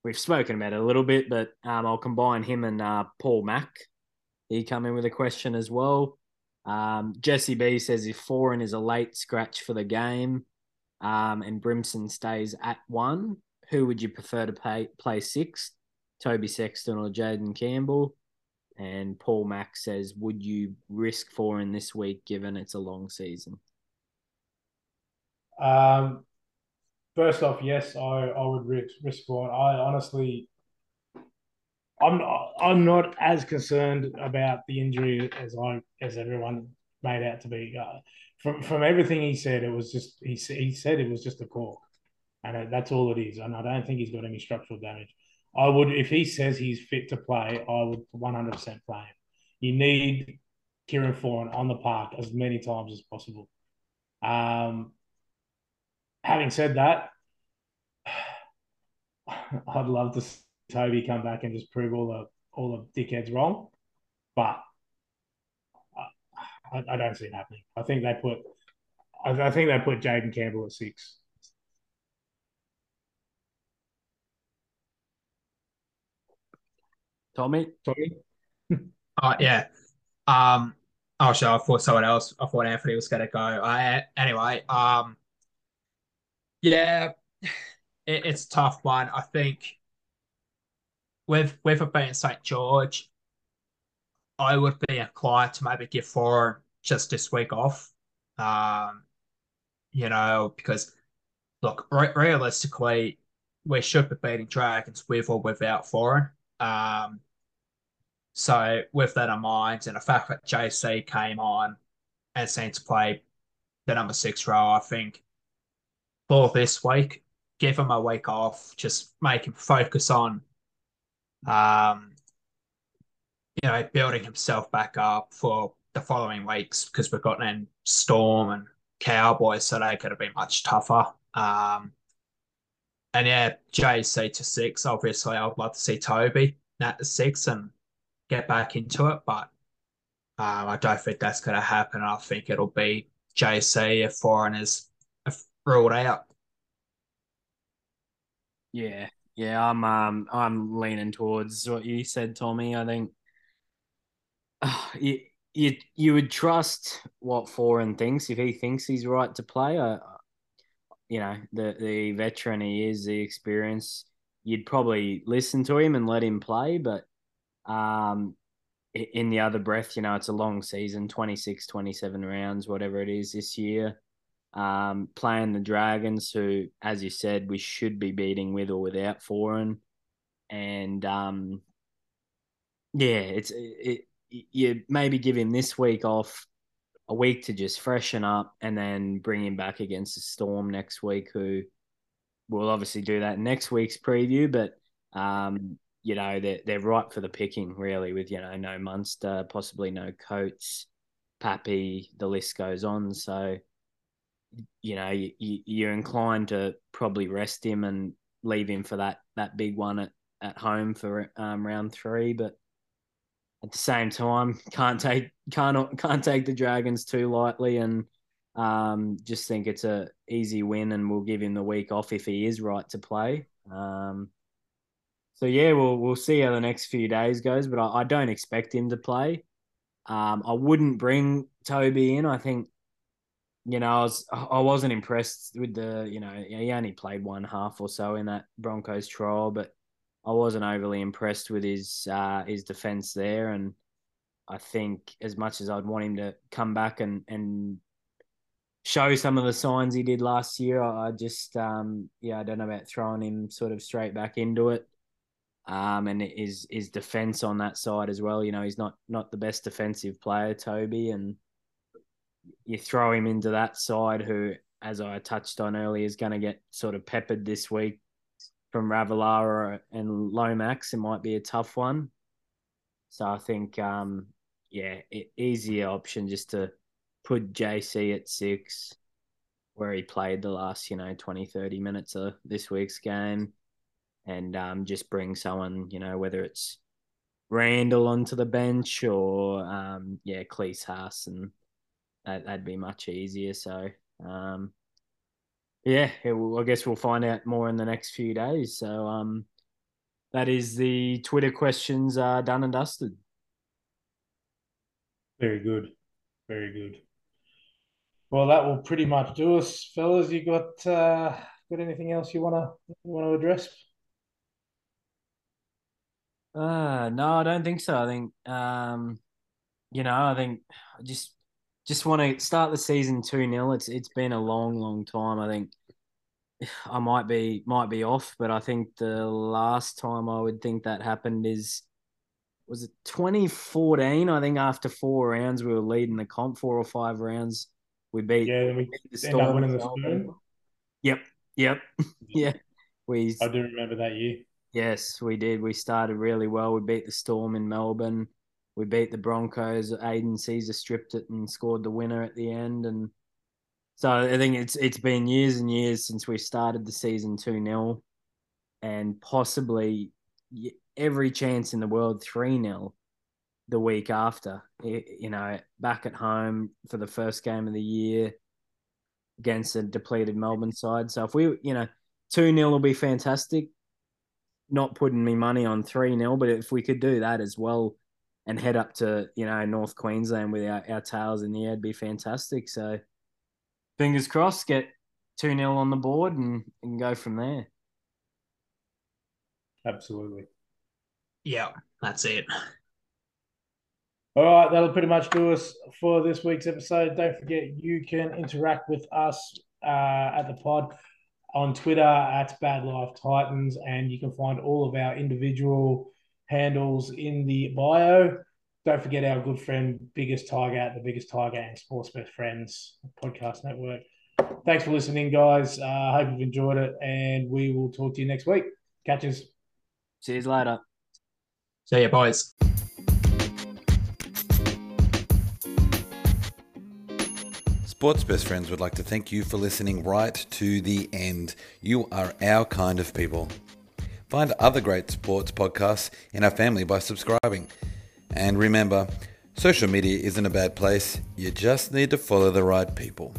we've spoken about it a little bit, but um, I'll combine him and uh, Paul Mack. He come in with a question as well. Um, Jesse B says if Foran is a late scratch for the game, um, and Brimson stays at one, who would you prefer to pay, play six? Toby Sexton or Jayden Campbell? And Paul Mack says, would you risk Foran this week given it's a long season? Um, first off, yes, I, I would risk risk for it. I honestly, I'm not, I'm not as concerned about the injury as I as everyone made out to be. Uh, from from everything he said, it was just he he said it was just a cork, and that's all it is. And I don't think he's got any structural damage. I would if he says he's fit to play, I would 100 percent play him. You need Kieran Foran on the park as many times as possible. Um, having said that, [sighs] I'd love to see Toby come back and just prove all the all the dickheads wrong, but I, I don't see it happening. I think they put, I, I think they put Jayden Campbell at six. Tommy? Tommy, [laughs] Oh yeah. Um. Oh, sure. I thought someone else. I thought Anthony was going to go. I anyway. Um. Yeah, it, it's a tough one. I think with with it being St George, I would be inclined to maybe give Foran just this week off. Um. You know, because look, re- realistically, we should be beating Dragons with or without Foran. Um. So with that in mind, and the fact that JC came on and seemed to play the number six role, I think for this week, give him a week off, just make him focus on, um, you know, building himself back up for the following weeks because we've got then Storm and Cowboys, so they're going to be much tougher. Um, and yeah, JC to six. Obviously, I'd love to see Toby at the six and get back into it, but um, I don't think that's going to happen. I think it'll be JC if Foran is ruled out. Yeah. Yeah, I'm um I'm leaning towards what you said, Tommy. I think uh, [sighs] you, you you would trust what Foran thinks if he thinks he's right to play. Uh, you know, the the veteran he is, the experience. You'd probably listen to him and let him play, but um, in the other breath, you know, it's a long season 26, 27 rounds, whatever it is this year. Um, playing the Dragons, who, as you said, we should be beating with or without Foran. And um, yeah, it's it, you maybe give him this week off, a week to just freshen up, and then bring him back against the Storm next week, who we'll obviously do that next week's preview. But um, you know they're they're ripe for the picking, really, with you know no Munster, possibly no Coates, Pappy, the list goes on. So you know you, you're inclined to probably rest him and leave him for that that big one at, at home for um, round three, but at the same time, can't take can't can't take the Dragons too lightly, and um, just think it's a easy win, and we'll give him the week off if he is right to play. Um, so yeah, we'll we'll see how the next few days goes, but I, I don't expect him to play. Um, I wouldn't bring Toby in. I think, you know, I was I wasn't impressed with the, you know, he only played one half or so in that Broncos trial, but I wasn't overly impressed with his uh, his defense there, and I think as much as I'd want him to come back and and show some of the signs he did last year, I just um, yeah I don't know about throwing him sort of straight back into it. Um, and his his defense on that side as well. You know, he's not not the best defensive player, Toby, and you throw him into that side, who, as I touched on earlier, is going to get sort of peppered this week from Ravalawa and Lomax, it might be a tough one. So I think, um, yeah, easier option just to put JC at six, where he played the last, you know, 20, 30 minutes of this week's game, and um, just bring someone, you know, whether it's Randall onto the bench or, um, yeah, Klese Haas, and that, that'd be much easier. So, um, yeah, I guess we'll find out more in the next few days. So um, that is the Twitter questions uh, done and dusted. Very good, very good. Well, that will pretty much do us, fellas. You got uh, got anything else you wanna want to address? Uh no, I don't think so. I think um, you know, I think just just want to start the season 2 0. It's it's been a long, long time. I think [sighs] I might be might be off, but I think the last time I would think that happened is was it 2014? I think after four rounds we were leading the comp, four or five rounds. We beat yeah, then we beat the Storm. The storm. Yep, yep, [laughs] yeah. We I do remember that year. Yes, we did. We started really well. We beat the Storm in Melbourne. We beat the Broncos. Aidan Sezer stripped it and scored the winner at the end. And so I think it's it's been years and years since we started the season 2 0 and possibly every chance in the world 3 0 the week after. You know, back at home for the first game of the year against a depleted Melbourne side. So if we, you know, 2 0 will be fantastic. Not putting me money on 3 0, but if we could do that as well and head up to you know North Queensland with our, our tails in the air, it'd be fantastic. So fingers crossed, get two 0 on the board and, and go from there. Absolutely. Yeah, that's it. All right, that'll pretty much do us for this week's episode. Don't forget you can interact with us uh, at the pod on Twitter at Bad Life Titans, and you can find all of our individual handles in the bio. Don't forget our good friend, Biggest Tiger, at the Biggest Tiger and Sports Best Friends podcast network. Thanks for listening, guys. I uh, hope you've enjoyed it, and we will talk to you next week. Catch Catches. See you later. See you, boys. Sports Best Friends would like to thank you for listening right to the end. You are our kind of people. Find other great sports podcasts in our family by subscribing. And remember, social media isn't a bad place, you just need to follow the right people.